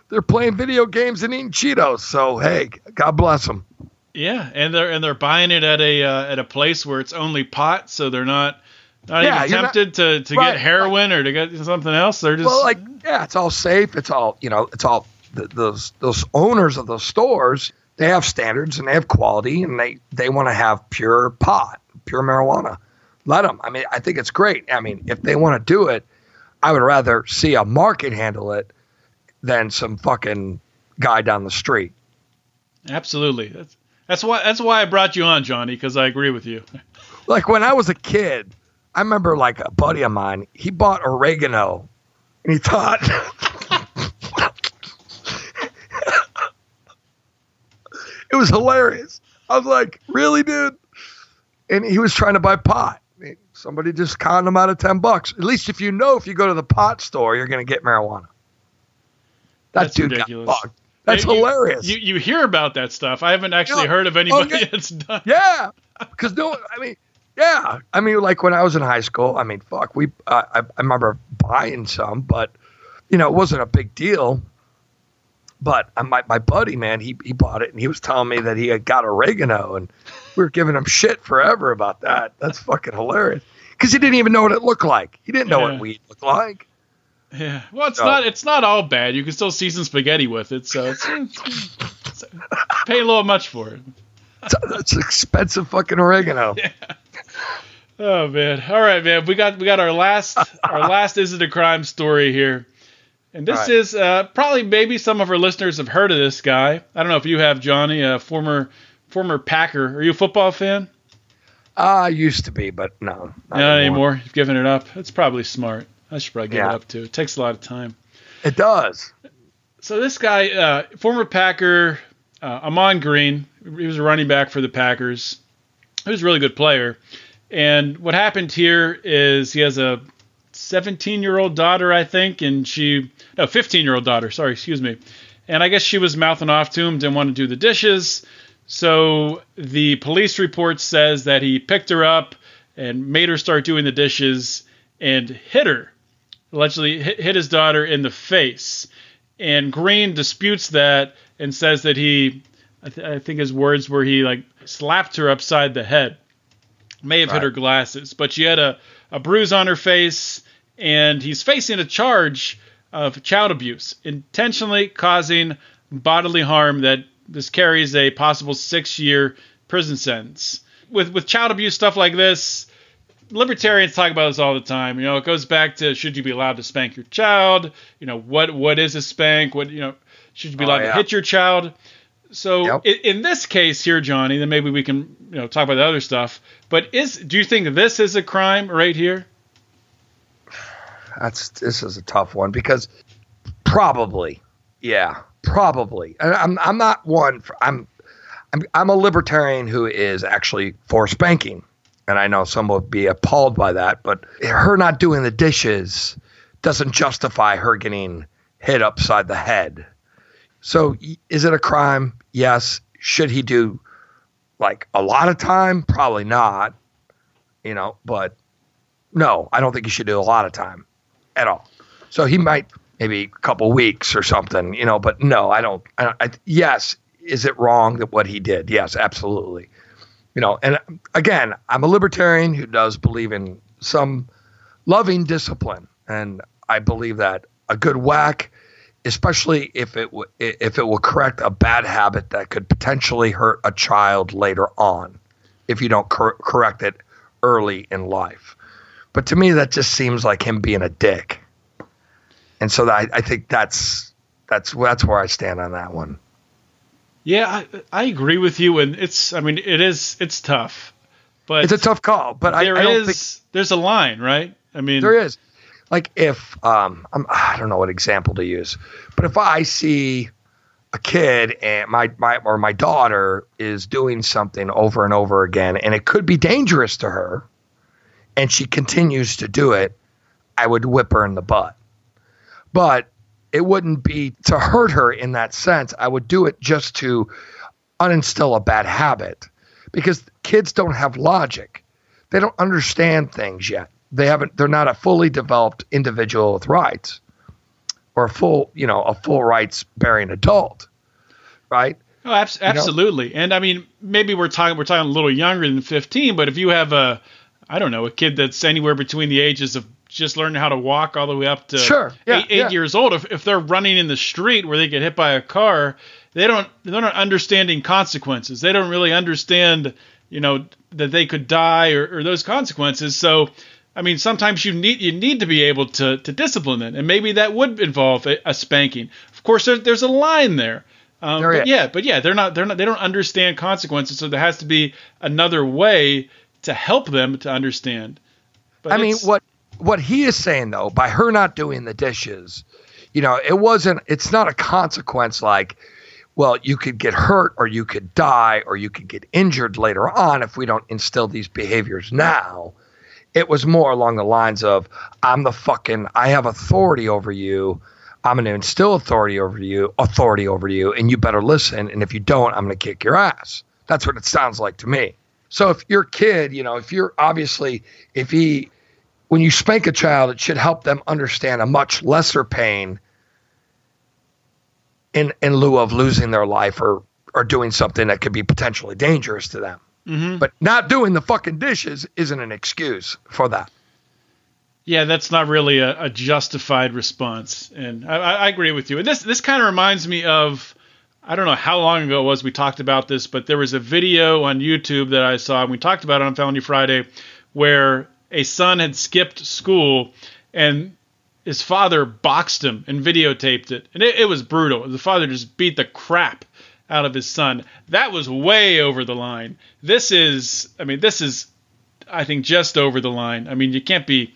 They're playing video games and eating Cheetos. So, hey, God bless them. Yeah, and they're and they're buying it at a uh, at a place where it's only pot, so they're not not Yeah, even you're not- tempted to, to Right, get heroin or to get something else. They're just Well, like, yeah, it's all safe. It's all, you know, it's all th those those owners of those stores. They have standards and they have quality, and they they want to have pure pot, pure marijuana. Let them. I mean, I think it's great. I mean, if they want to do it, I would rather see a market handle it than some fucking guy down the street. absolutely. That's that's why that's why I brought you on, Johnny, because I agree with you. Like when I was a kid, I remember like a buddy of mine, he bought oregano and he thought it was hilarious. I was like, really, dude? And he was trying to buy pot. Somebody just conned him out of 10 bucks. At least if you know if you go to the pot store, you're going to get marijuana. That That's dude ridiculous. got fucked. That's You- hilarious. You you hear about that stuff. I haven't actually heard of anybody Okay. that's done. Yeah, because no, I mean, yeah, I mean, like when I was in high school, I mean, fuck, we, uh, I, I remember buying some, but you know, it wasn't a big deal. But uh, my my buddy, man, he he bought it, and he was telling me that he had got oregano, and we were giving him shit forever about that. That's fucking hilarious. Because he didn't even know what it looked like. He didn't know Yeah. what weed looked like. Yeah. Well, it's No. not it's not all bad. You can still season spaghetti with it, so it's, it's, it's pay a little much for it. It's expensive fucking oregano. Oh man. All right, man. We got we got our last our last is it a crime story here. And this All right. is uh, probably maybe some of our listeners have heard of this guy. I don't know if you have Johnny, a former former Packer. Are you a football fan? Ah, I used to be, but no, not, Not anymore. You've given it up. It's probably smart. I should probably give Yeah. it up too. It takes a lot of time. It does. So this guy, uh, former Packer, uh, Ahman Green, he was a running back for the Packers. He was a really good player. And what happened here is he has a 17 year old daughter, I think, and she, no, 15 year old daughter, sorry, excuse me. And I guess she was mouthing off to him, didn't want to do the dishes. So the police report says that he picked her up and made her start doing the dishes and hit her, allegedly hit, his daughter in the face. And Green disputes that and says that he, I, th- I think his words were he like slapped her upside the head may have hit her glasses, but she had a, a bruise on her face, and he's facing a charge of child abuse, intentionally causing bodily harm that this carries a possible six year prison sentence. With with child abuse stuff like this, libertarians talk about this all the time. You know, it goes back to should you be allowed to spank your child? You know, what what is a spank? What you know, should you be Oh, allowed yeah. to hit your child? So Yep. in, in this case here, Johnny, then maybe we can you know talk about the other stuff. But is do you think this is a crime right here? That's this is a tough one because probably, yeah, probably. And I'm I'm not one. For, I'm I'm I'm a libertarian who is actually for spanking, and I know some will be appalled by that, but her not doing the dishes doesn't justify her getting hit upside the head. So is it a crime? Yes. Should he do like a lot of time? Probably not. You know, but no, I don't think he should do a lot of time at all. So he might maybe a couple weeks or something, you know. But no, I don't. I, I, yes, is it wrong that what he did? Yes, absolutely. You know, and again, I'm a libertarian who does believe in some loving discipline, and I believe that a good whack, especially if it w- if it will correct a bad habit that could potentially hurt a child later on, if you don't cor- correct it early in life. But to me, that just seems like him being a dick, and so I, I think that's that's that's where I stand on that one. Yeah, I, I agree with you, and it's. I mean, it is. It's tough, but It's a tough call, but I, there I don't is- think there's a line, right? I mean, There is. Like if um I'm, I don't know what example to use, but if I see a kid and my my or my daughter is doing something over and over again and it could be dangerous to her and she continues to do it, I would whip her in the butt. But it wouldn't be to hurt her in that sense. I would do it just to uninstill a bad habit because kids don't have logic. They don't understand things yet. They haven't they're not a fully developed individual with rights or a full, you know, a full rights bearing adult. Right? Oh, abs- absolutely. And I mean, maybe we're talking we're talking a little younger than 15, but if you have a I don't know, a kid that's anywhere between the ages of just learning how to walk all the way up to Sure. Yeah, eight, eight yeah. years old, if, if they're running in the street where they get hit by a car, they don't they're not understanding consequences. They don't really understand, you know, that they could die or, or those consequences. So I mean, sometimes you need you need to be able to to discipline them, and maybe that would involve a, a spanking. Of course, there, there's a line there. Um, There but is. yeah, but yeah, they're not they're not they don't understand consequences, so there has to be another way to help them to understand. But I mean, what what he is saying though, by her not doing the dishes, you know, it wasn't. It's not a consequence like, well, you could get hurt or you could die or you could get injured later on if we don't instill these behaviors now. It was more along the lines of, I'm the fucking, I have authority over you. I'm going to instill authority over you, authority over you, and you better listen. And if you don't, I'm going to kick your ass. That's what it sounds like to me. So if your kid, you know, if you're obviously, if he, when you spank a child, it should help them understand a much lesser pain in in lieu of losing their life or or doing something that could be potentially dangerous to them. Mhm. But not doing the fucking dishes isn't an excuse for that. Yeah, that's not really a, a justified response, and I, I I agree with you. And this this kind of reminds me of I don't know how long ago it was we talked about this, but there was a video on YouTube that I saw, and we talked about it on Felony Friday, where a son had skipped school and his father boxed him and videotaped it, and it, it was brutal. The father just beat the crap out of his son. That was way over the line. This is, I mean, this is, I think, just over the line. I mean, you can't be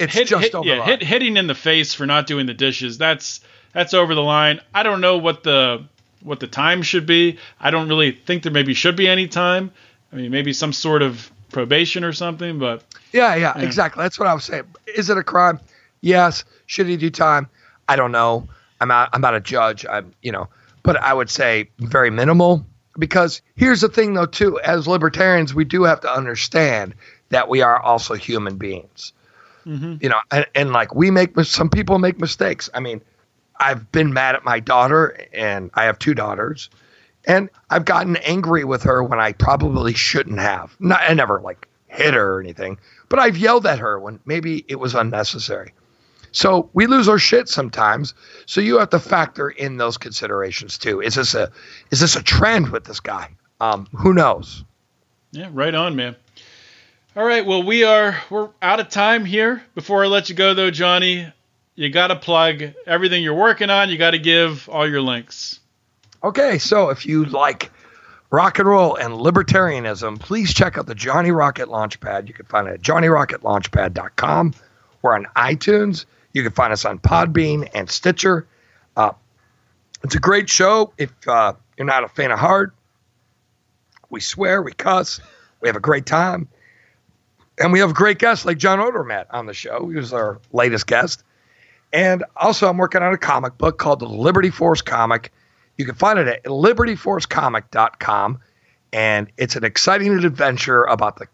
It's hit, just hit- over yeah, the line. hit, hitting in the face for not doing the dishes. That's that's over the line. I don't know what the what the time should be. I don't really think there maybe should be any time. I mean, maybe some sort of probation or something. But Yeah, yeah, exactly. That's what I was saying. Is it a crime? Yes. Should he do time? I don't know. I'm not. I'm not a judge. I'm, you know, but I would say very minimal. Because here's the thing, though, too. As libertarians, we do have to understand that we are also human beings. Mm-hmm. You know, and, and like we make some people make mistakes. I mean, I've been mad at my daughter, and I have two daughters, and I've gotten angry with her when I probably shouldn't have. Not, I never like hit her or anything, but I've yelled at her when maybe it was unnecessary. So we lose our shit sometimes. So you have to factor in those considerations too. Is this a is this a trend with this guy? Um, who knows? yeah, right on, man. All right, well we are we're out of time here. Before I let you go though, Johnny, you got to plug everything you're working on. You got to give all your links. Okay, so if you like rock and roll and libertarianism, please check out the Johnny Rocket Launchpad. You can find it at johnnyrocketlaunchpad.com. We're on iTunes. You can find us on Podbean and Stitcher. Uh, it's a great show. If uh, you're not a fan of hard, we swear, we cuss, we have a great time. And we have great guests like John Odermatt on the show. He was our latest guest. And also, I'm working on a comic book called the Liberty Force Comic. You can find it at libertyforcecomic.com. And it's an exciting adventure about the,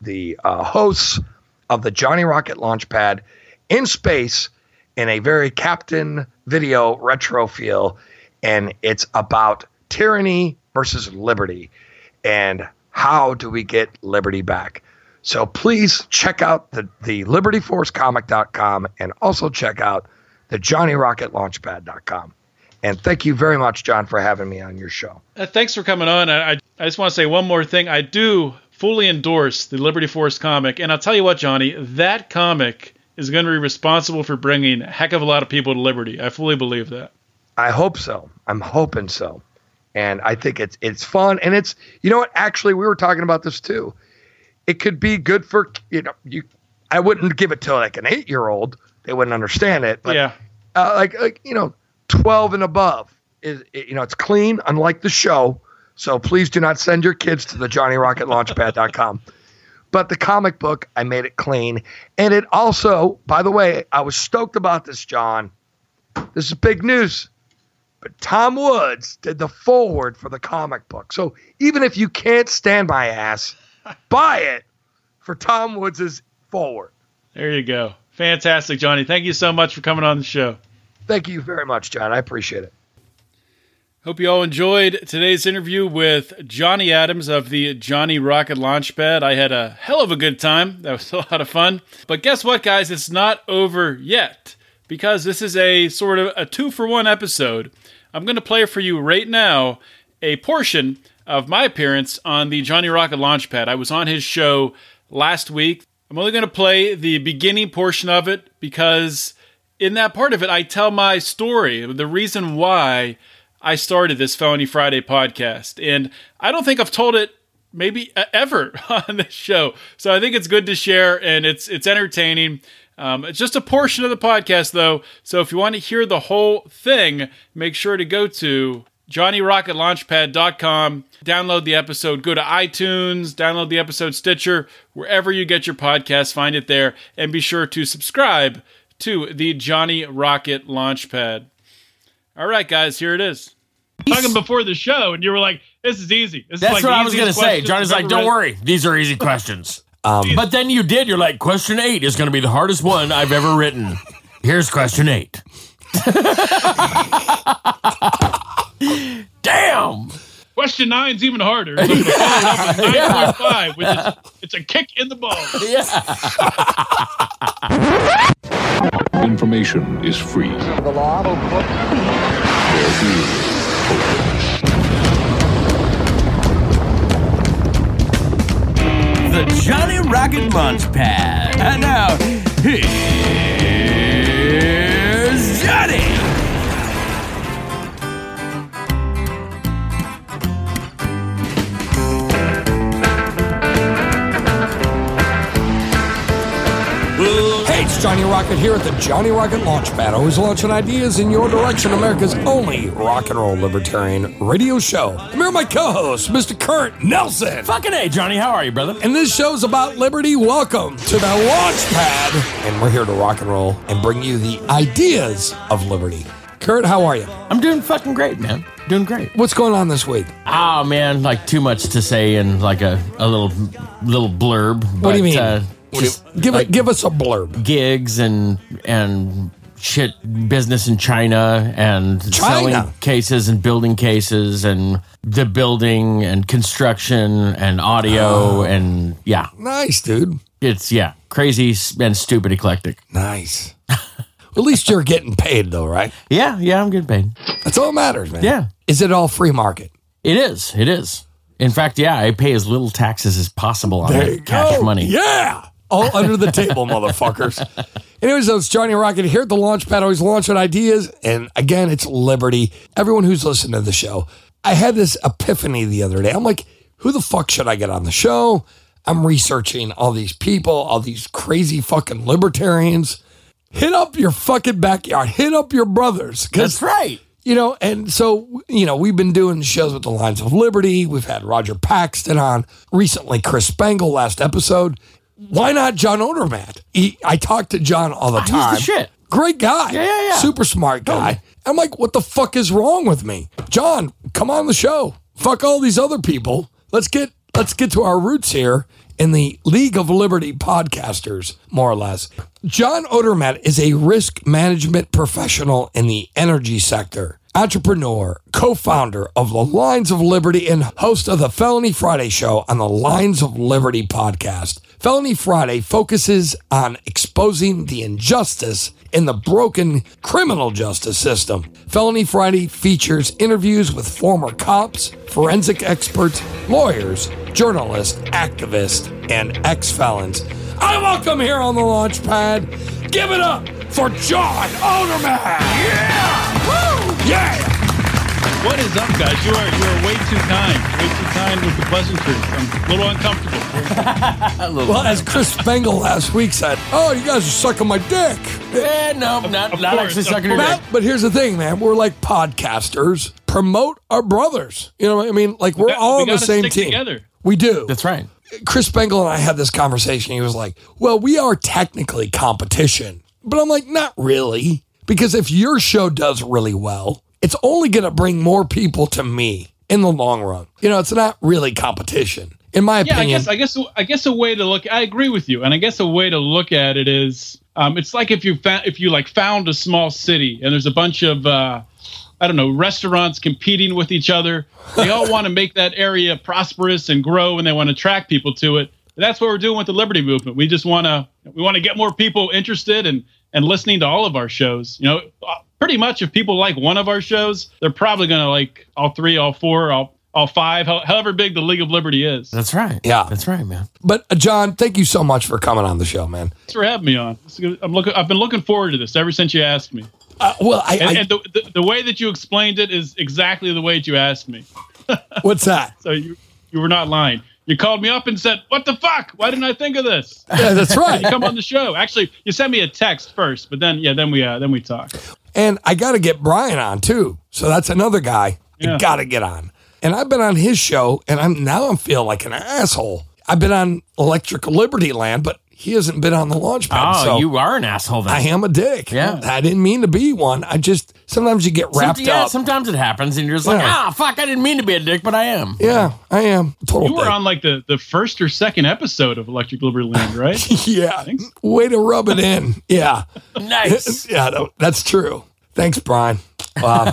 the uh, hosts of the Johnny Rocket Launchpad in space in a very Captain Video retro feel, and it's about tyranny versus liberty, and how do we get liberty back. So please check out the, the libertyforcecomic.com and also check out the johnnyrocketlaunchpad.com. And thank you very much, John, for having me on your show. Uh, thanks for coming on. I, I, just want to say one more thing. I do fully endorse the Liberty Force comic. And I'll tell you what, Johnny, that comic is going to be responsible for bringing a heck of a lot of people to liberty. I fully believe that. I hope so. I'm hoping so. And I think it's it's fun and it's you know what actually we were talking about this too. It could be good for you know you I wouldn't give it to like an 8-year-old. They wouldn't understand it, but yeah. uh, like like you know 12 and above is you know it's clean unlike the show. So please do not send your kids to the johnnyrocketlaunchpad.com. But the comic book, I made it clean. And it also, by the way, I was stoked about this, John. This is big news. But Tom Woods did the foreword for the comic book. So even if you can't stand my ass, buy it for Tom Woods' foreword. There you go. Fantastic, Johnny. Thank you so much for coming on the show. Thank you very much, John. I appreciate it. Hope you all enjoyed today's interview with Johnny Adams of the Johnny Rocket Launchpad. I had a hell of a good time. That was a lot of fun. But guess what, guys? It's not over yet because this is a sort of a two for one episode. I'm going to play for you right now a portion of my appearance on the Johnny Rocket Launchpad. I was on his show last week. I'm only going to play the beginning portion of it because in that part of it, I tell my story, the reason why I started this Felony Friday podcast. And I don't think I've told it maybe ever on this show. So I think it's good to share and it's it's entertaining. Um, it's just a portion of the podcast though. So if you want to hear the whole thing, make sure to go to johnnyrocketlaunchpad.com, download the episode, go to iTunes, download the episode Stitcher, wherever you get your podcast, find it there, and be sure to subscribe to the Johnny Rocket Launchpad. All right, guys, here it is. Talking before the show, and you were like, "This is easy." This That's is like what I was going to say. question Johnny's like, don't read." worry. These are easy questions. Um, but then you did. You're like, question eight is going to be the hardest one I've ever written. Here's question eight. Question nine's even harder. So I'm gonna follow it up nine point five, which is it's a kick in the balls. Information is free. The law. Oh, there is The Johnny Rocket Launchpad. And now, here's Johnny. Johnny Rocket here at the Johnny Rocket Launch Launchpad, always launching ideas in your direction, America's only rock and roll libertarian radio show. I'm here with my co-host, Mr. Curt Nelson. Fucking A, Johnny. How are you, brother? And this show's about liberty. Welcome to the Launchpad. And we're here to rock and roll and bring you the ideas of liberty. Kurt, how are you? I'm doing fucking great, man. Doing great. What's going on this week? Oh man, like too much to say in like a, a little little blurb. What do you mean? Uh, Do you- give like it, give us a blurb. gigs and and shit business in China and China? selling cases and building cases and the building and construction and audio Oh. and yeah, Nice, dude. it's yeah crazy and stupid eclectic. Nice. At least you're getting paid, though, right? Yeah, yeah, I'm getting paid. That's all that matters, man. Yeah. Is it all free market? It is. It is. In fact, yeah, I pay as little taxes as possible on There that cash go. money. Yeah. All under the table, motherfuckers. Anyways, it's Johnny Rocket here at the Launchpad, always launching ideas. And again, it's liberty. Everyone who's listening to the show, I had this epiphany the other day. I'm like, who the fuck should I get on the show? I'm researching all these people, all these crazy fucking libertarians. Hit up your fucking backyard. Hit up your brothers. That's right. you know, and so, you know, we've been doing shows with the Lions of Liberty. We've had Roger Paxton on recently, Chris Spangle last episode. Why not John Odermatt? He, I talk to John all the Ah, he's time. the shit. Great guy. Yeah, yeah, yeah. Super smart guy. I'm like, what the fuck is wrong with me? John, come on the show. Fuck all these other people. Let's get let's get to our roots here in the League of Liberty podcasters, more or less. John Odermatt is a risk management professional in the energy sector, entrepreneur, co founder of the Lions of Liberty, and host of the Felony Friday show on the Lions of Liberty podcast. Felony Friday focuses on exposing the injustice in the broken criminal justice system. Felony Friday features interviews with former cops, forensic experts, lawyers, journalists, activists, and ex felons. I welcome here on the launch pad. Give it up for John Odermatt. Yeah! Woo! Yeah! What is up, guys? You are you are way too kind. Way too kind with the pleasantries. I'm a little uncomfortable. Well, as Chris Spangle last week said, "Oh, you guys are sucking my dick." Eh, no, not, Of not course, actually sucking your But, dick. but here's the thing, man. We're like podcasters. Promote our brothers. You know what I mean? Like we're got- all we on the same stick team. together. We do. That's right. Chris Spangle and I had this conversation. He was like, Well, we are technically competition. But I'm like, Not really. Because if your show does really well, it's only going to bring more people to me in the long run. You know, it's not really competition, in my Yeah, I opinion. guess I guess I guess a way to look. I agree with you, and I guess a way to look at it is, um, it's like if you found if you like found a small city and there's a bunch of uh, I don't know restaurants competing with each other. They all want to make that area prosperous and grow, and they want to attract people to it. And that's what we're doing with the Liberty Movement. We just want to we want to get more people interested and and listening to all of our shows. You know, pretty much if people like one of our shows, they're probably going to like all three, all four, all all five, however big the League of Liberty is. That's right. Yeah. That's right, man. but, uh, John, thank you so much for coming on the show, man. Thanks for having me on. This is good. I'm looking. I've been looking forward to this ever since you asked me. Uh, well, I, And, I and the, the, the way that you explained it is exactly the way that you asked me. what's that? So you you were not lying. You called me up and said, "What the fuck? Why didn't I think of this?" Yeah, that's right. you Come on the show. Actually, you sent me a text first, but then yeah, then we uh, then we talked. And I got to get Brian on too. So that's another guy I got to get on. And I've been on his show, and I'm now I'm feeling like an asshole. I've been on Electric Liberty Land, but he hasn't been on the launch pad. Oh, so you are an asshole then. I am a dick. Yeah. I didn't mean to be one. I just sometimes you get wrapped Some- yeah, up. sometimes it happens, and you're just like, Yeah. ah, fuck, I didn't mean to be a dick, but I am. yeah, I am total. You were dick. on like the the first or second episode of Electric Liberty Land, right? Yeah, Thanks. way to rub it in. Yeah. Nice. yeah, no, that's true. Thanks, Brian. Wow.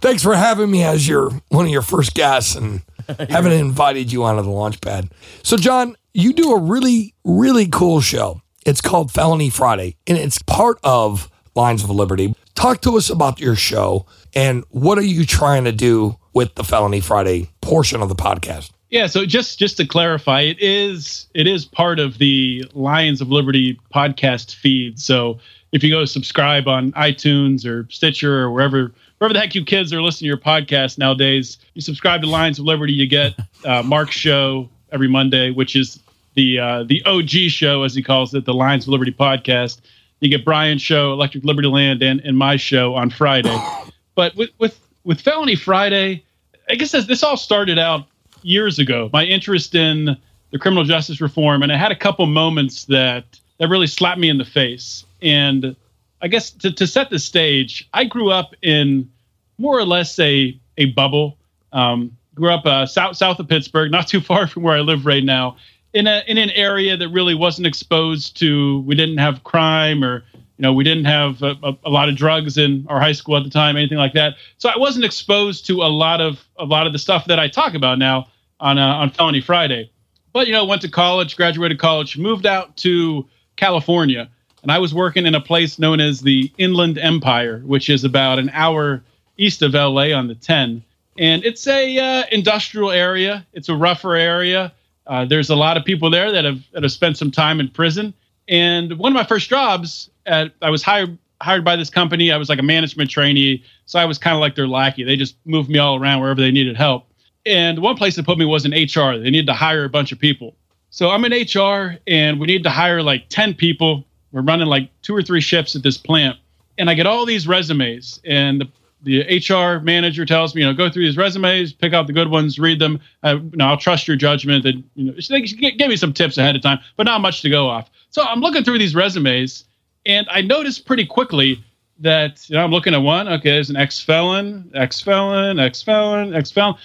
Thanks for having me as your one of your first guests and having invited you onto the launch pad. So, John, you do a really, really cool show. It's called Felony Friday, and it's part of Lions of Liberty. Talk to us about your show and what are you trying to do with the Felony Friday portion of the podcast? Yeah, so just just to clarify, it is it is part of the Lions of Liberty podcast feed. So if you go subscribe on iTunes or Stitcher or wherever wherever the heck you kids are listening to your podcast nowadays, you subscribe to Lions of Liberty, you get uh, Mark's show every Monday, which is the uh, the OG show as he calls it, the Lions of Liberty podcast. You get Brian's show, Electric Liberty Land, and, and my show on Friday. But with with with Felony Friday, I guess this, this all started out years ago. My interest in the criminal justice reform, and I had a couple moments that that really slapped me in the face. And I guess to, to set the stage, I grew up in more or less a a bubble. Um, grew up uh, south south of Pittsburgh, not too far from where I live right now, in a in an area that really wasn't exposed to. We didn't have crime or you know we didn't have a, a, a lot of drugs in our high school at the time, anything like that. So I wasn't exposed to a lot of a lot of the stuff that I talk about now on uh, on Felony Friday. But you know, went to college, graduated college, moved out to California, and I was working in a place known as the Inland Empire, which is about an hour east of LA on the 10. And it's a uh, industrial area. It's a rougher area. Uh, there's a lot of people there that have that have spent some time in prison. And one of my first jobs, at, I was hired hired by this company. I was like a management trainee, so I was kind of like their lackey. They just moved me all around wherever they needed help. And one place they put me was in HR. They needed to hire a bunch of people. So I'm in HR, and we need to hire like 10 people. We're running like two or three shifts at this plant, and I get all these resumes, and the the HR manager tells me, you know, go through these resumes, pick out the good ones, read them. Uh, you know, I'll trust your judgment. And you know, they g- gave me some tips ahead of time, but not much to go off. So I'm looking through these resumes, and I noticed pretty quickly that you know I'm looking at one. Okay, there's an ex felon, ex felon, ex felon, ex felon.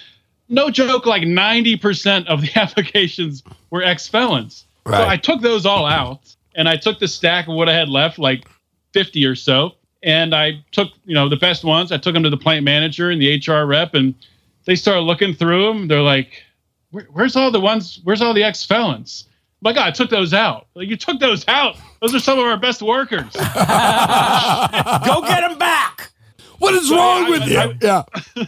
no joke, like 90% of the applications were ex felons. So I took those all out and I took the stack of what I had left, like 50 or so. And I took, you know, the best ones. I took them to the plant manager and the HR rep, and they started looking through them. They're like, Where, "Where's all the ones? Where's all the ex felons?" Oh my God, I took those out. Like you took those out. Those are some of our best workers. Go get them back. What is So, wrong I- with you? I- yeah.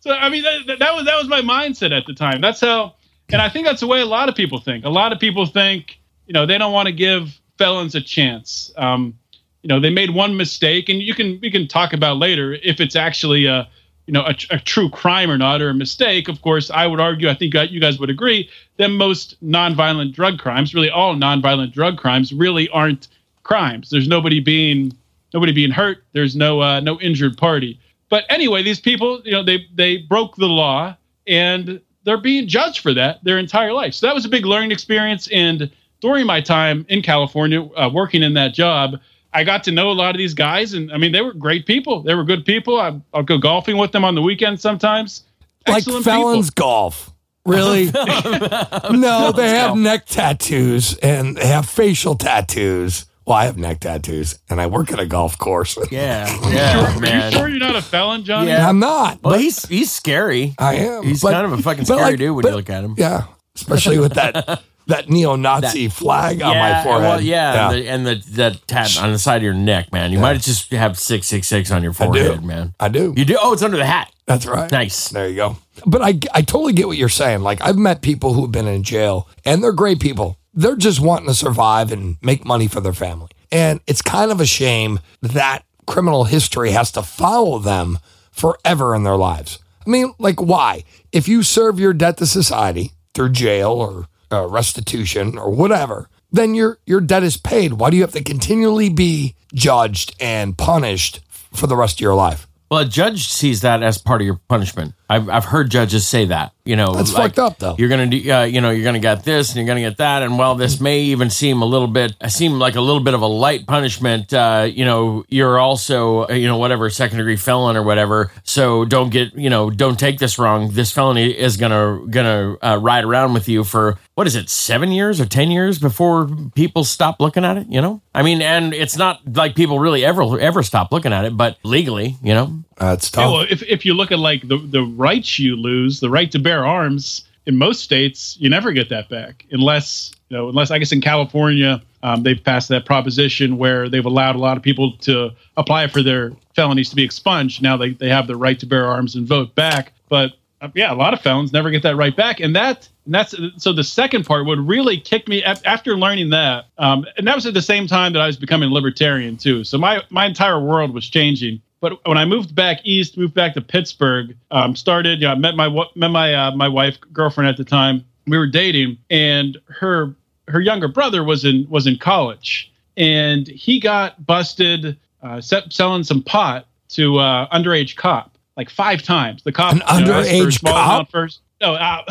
So I mean, that, that- that was that was my mindset at the time. That's how, and I think that's the way a lot of people think. A lot of people think, you know, they don't want to give felons a chance. Um, you know, they made one mistake, and you can we can talk about later if it's actually a, you know, a, a true crime or not, or a mistake. Of course, I would argue. I think you guys would agree that most nonviolent drug crimes, really all nonviolent drug crimes, really aren't crimes. There's nobody being nobody being hurt. There's no uh, no injured party. But anyway, these people, you know, they they broke the law and they're being judged for that their entire life. So that was a big learning experience. And during my time in California, uh, working in that job, I got to know a lot of these guys, and I mean, they were great people. They were good people. I, I'll go golfing with them on the weekend sometimes. Like Excellent felons people. golf. Really? no, they have neck tattoos and they have facial tattoos. Well, I have neck tattoos and I work at a golf course. Yeah, yeah, Are you sure you're not a felon, Johnny? Yeah. I'm not. Well, but he's he's scary. I am. He's but- kind of a fucking scary like- dude when but- you look at him. Yeah, especially with that that neo-Nazi flag on my forehead. Well, yeah, And, the, and the that tat on the side of your neck, man. You might just have six six six on your forehead, man. I do. You do? Oh, it's under the hat. That's right. Nice. There you go. But I, I totally get what you're saying. Like, I've met people who've been in jail and they're great people. They're just wanting to survive and make money for their family. And it's kind of a shame that criminal history has to follow them forever in their lives. I mean, like, why? If you serve your debt to society through jail or uh, restitution or whatever, then your your debt is paid. Why do you have to continually be judged and punished for the rest of your life? Well, a judge sees that as part of your punishment. I've, I've heard judges say that. You know, That's fucked up, though. You're gonna do, uh, you know, you're gonna get this and you're gonna get that, and while this may even seem a little bit, seem like a little bit of a light punishment, uh, you know, you're also, uh, you know, whatever second degree felon or whatever. So don't get, you know, don't take this wrong. This felony is gonna gonna uh, ride around with you for what is it, seven years or ten years before people stop looking at it. You know, I mean, and it's not like people really ever ever stop looking at it, but legally, you know, That's Yeah, tough. well, if, if you look at like the, the rights you lose, the right to bear arms in most states, you never get that back unless you know, unless I guess in California um, they've passed that proposition where they've allowed a lot of people to apply for their felonies to be expunged. Now they, they have the right to bear arms and vote back, but uh, yeah, a lot of felons never get that right back, and that and that's so the second part would really kick me af- after learning that, um, and that was at the same time that I was becoming libertarian too. So my my entire world was changing. But when I moved back east, moved back to Pittsburgh, um, started, you know, I met my met my uh, my wife, girlfriend at the time. We were dating, and her her younger brother was in was in college, and he got busted uh, se- selling some pot to uh, underage cop like five times. The cop An you know, asked for a underage small cop? first. No, uh,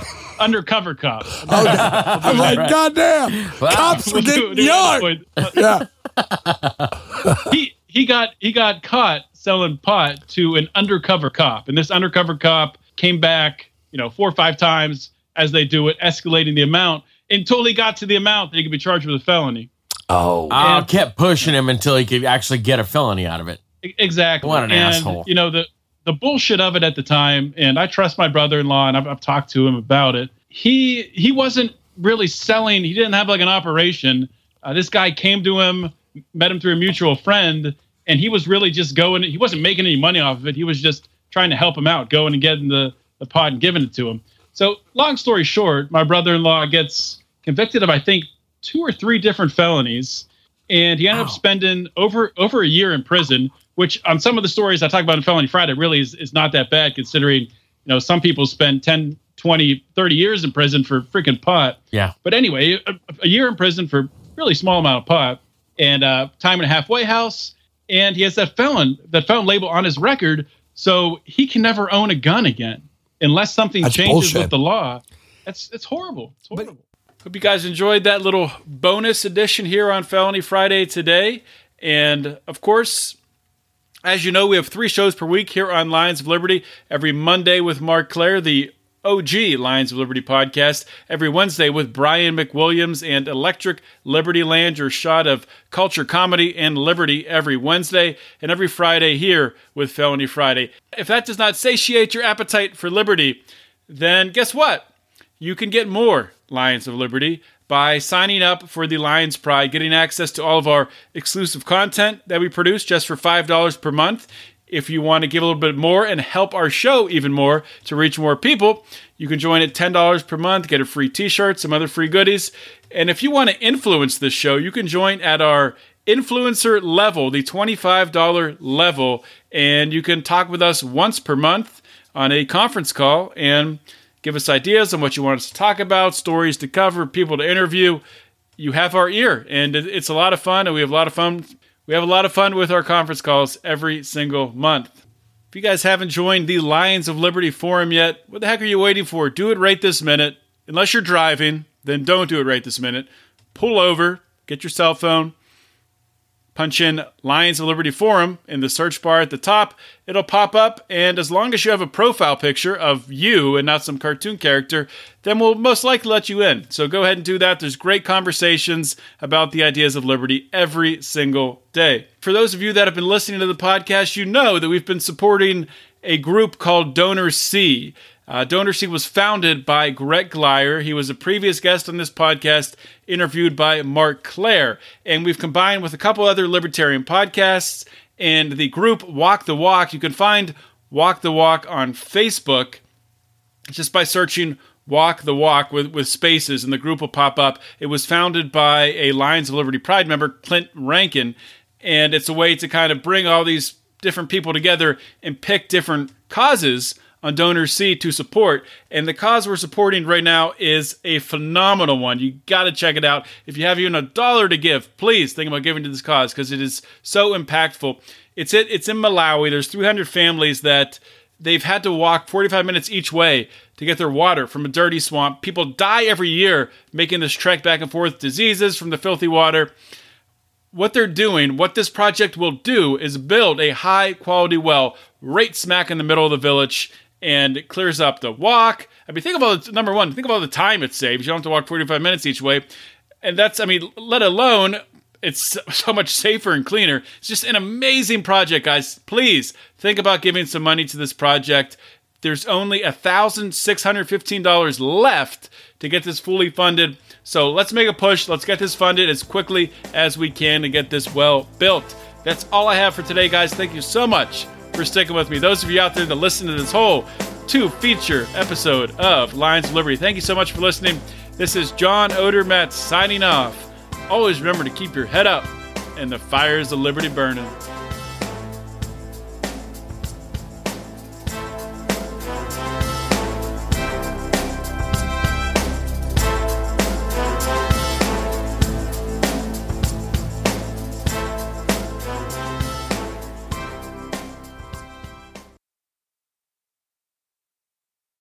undercover cop. Oh, I'm like, goddamn, cops are We'll getting do that young. point. Yeah. he he got he got caught selling pot to an undercover cop, and this undercover cop came back, you know, four or five times as they do it, escalating the amount until he got to the amount that he could be charged with a felony. Oh, I And- kept pushing him until he could actually get a felony out of it. Exactly. What an and, asshole. You know the the bullshit of it at the time, and I trust my brother-in-law, and I've, I've talked to him about it. He he wasn't really selling. He didn't have like an operation. Uh, this guy came to him, met him through a mutual friend, and he was really just going. He wasn't making any money off of it. He was just trying to help him out, going and getting the the pot and giving it to him. So, long story short, my brother-in-law gets convicted of I think two or three different felonies, and he ended up spending over over a year in prison. Which on some of the stories I talk about in Felony Friday really is, is not that bad considering you know some people spend 10, 20, 30 years in prison for freaking pot. Yeah. But anyway, a, a year in prison for really small amount of pot and uh, time in a halfway house, and he has that felon that felon label on his record, so he can never own a gun again unless something That's changes bullshit. with the law. That's it's horrible. It's horrible. Hope you guys enjoyed that little bonus edition here on Felony Friday today, and of course. As you know, we have three shows per week here on Lions of Liberty. Every Monday with Marc Clair, the OG Lions of Liberty podcast. Every Wednesday with Brian McWilliams and Electric Liberty Land, your shot of culture, comedy, and liberty every Wednesday. And every Friday here with Felony Friday. If that does not satiate your appetite for liberty, then guess what? You can get more Lions of Liberty by signing up for the Lions Pride, getting access to all of our exclusive content that we produce just for $5 per month. If you want to give a little bit more and help our show even more to reach more people, you can join at $10 per month, get a free t shirt, some other free goodies. And if you want to influence this show, you can join at our influencer level, the $25 level, and you can talk with us once per month on a conference call and give us ideas on what you want us to talk about, stories to cover, people to interview. You have our ear, and it's a lot of fun, and we have a lot of fun. We have a lot of fun with our conference calls every single month. If you guys haven't joined the Lions of Liberty forum yet, what the heck are you waiting for? Do it right this minute. Unless you're driving, then don't do it right this minute. Pull over, get your cell phone, punch in Lions of Liberty Forum in the search bar at the top. It'll pop up, and as long as you have a profile picture of you and not some cartoon character, then we'll most likely let you in. So go ahead and do that. There's great conversations about the ideas of liberty every single day. For those of you that have been listening to the podcast, you know that we've been supporting a group called DonorSee. Uh, DonorSee was founded by Gret Glyer. He was a previous guest on this podcast, interviewed by Marc Clair. And we've combined with a couple other libertarian podcasts and the group Walk the Walk. You can find Walk the Walk on Facebook just by searching Walk the Walk with, with spaces, and the group will pop up. It was founded by a Lions of Liberty Pride member, Clint Rankin, and it's a way to kind of bring all these different people together and pick different causes on DonorSee to support. And the cause we're supporting right now is a phenomenal one. You got to check it out. If you have even a dollar to give, please think about giving to this cause because it is so impactful. It's it. It's in Malawi. There's 300 families that they've had to walk 45 minutes each way to get their water from a dirty swamp. People die every year making this trek back and forth, diseases from the filthy water. What they're doing, what this project will do, is build a high quality well right smack in the middle of the village and it clears up the walk. I mean, think about number one, think about the time it saves. You don't have to walk 45 minutes each way. And that's, I mean, let alone it's so much safer and cleaner. It's just an amazing project, guys. Please think about giving some money to this project. There's only $1,615 left to get this fully funded. So let's make a push. Let's get this funded as quickly as we can to get this well built. That's all I have for today, guys. Thank you so much for sticking with me. Those of you out there that listen to this whole two feature episode of Lions of Liberty, thank you so much for listening. This is John Odermatt signing off. Always remember to keep your head up and the fires of liberty burning.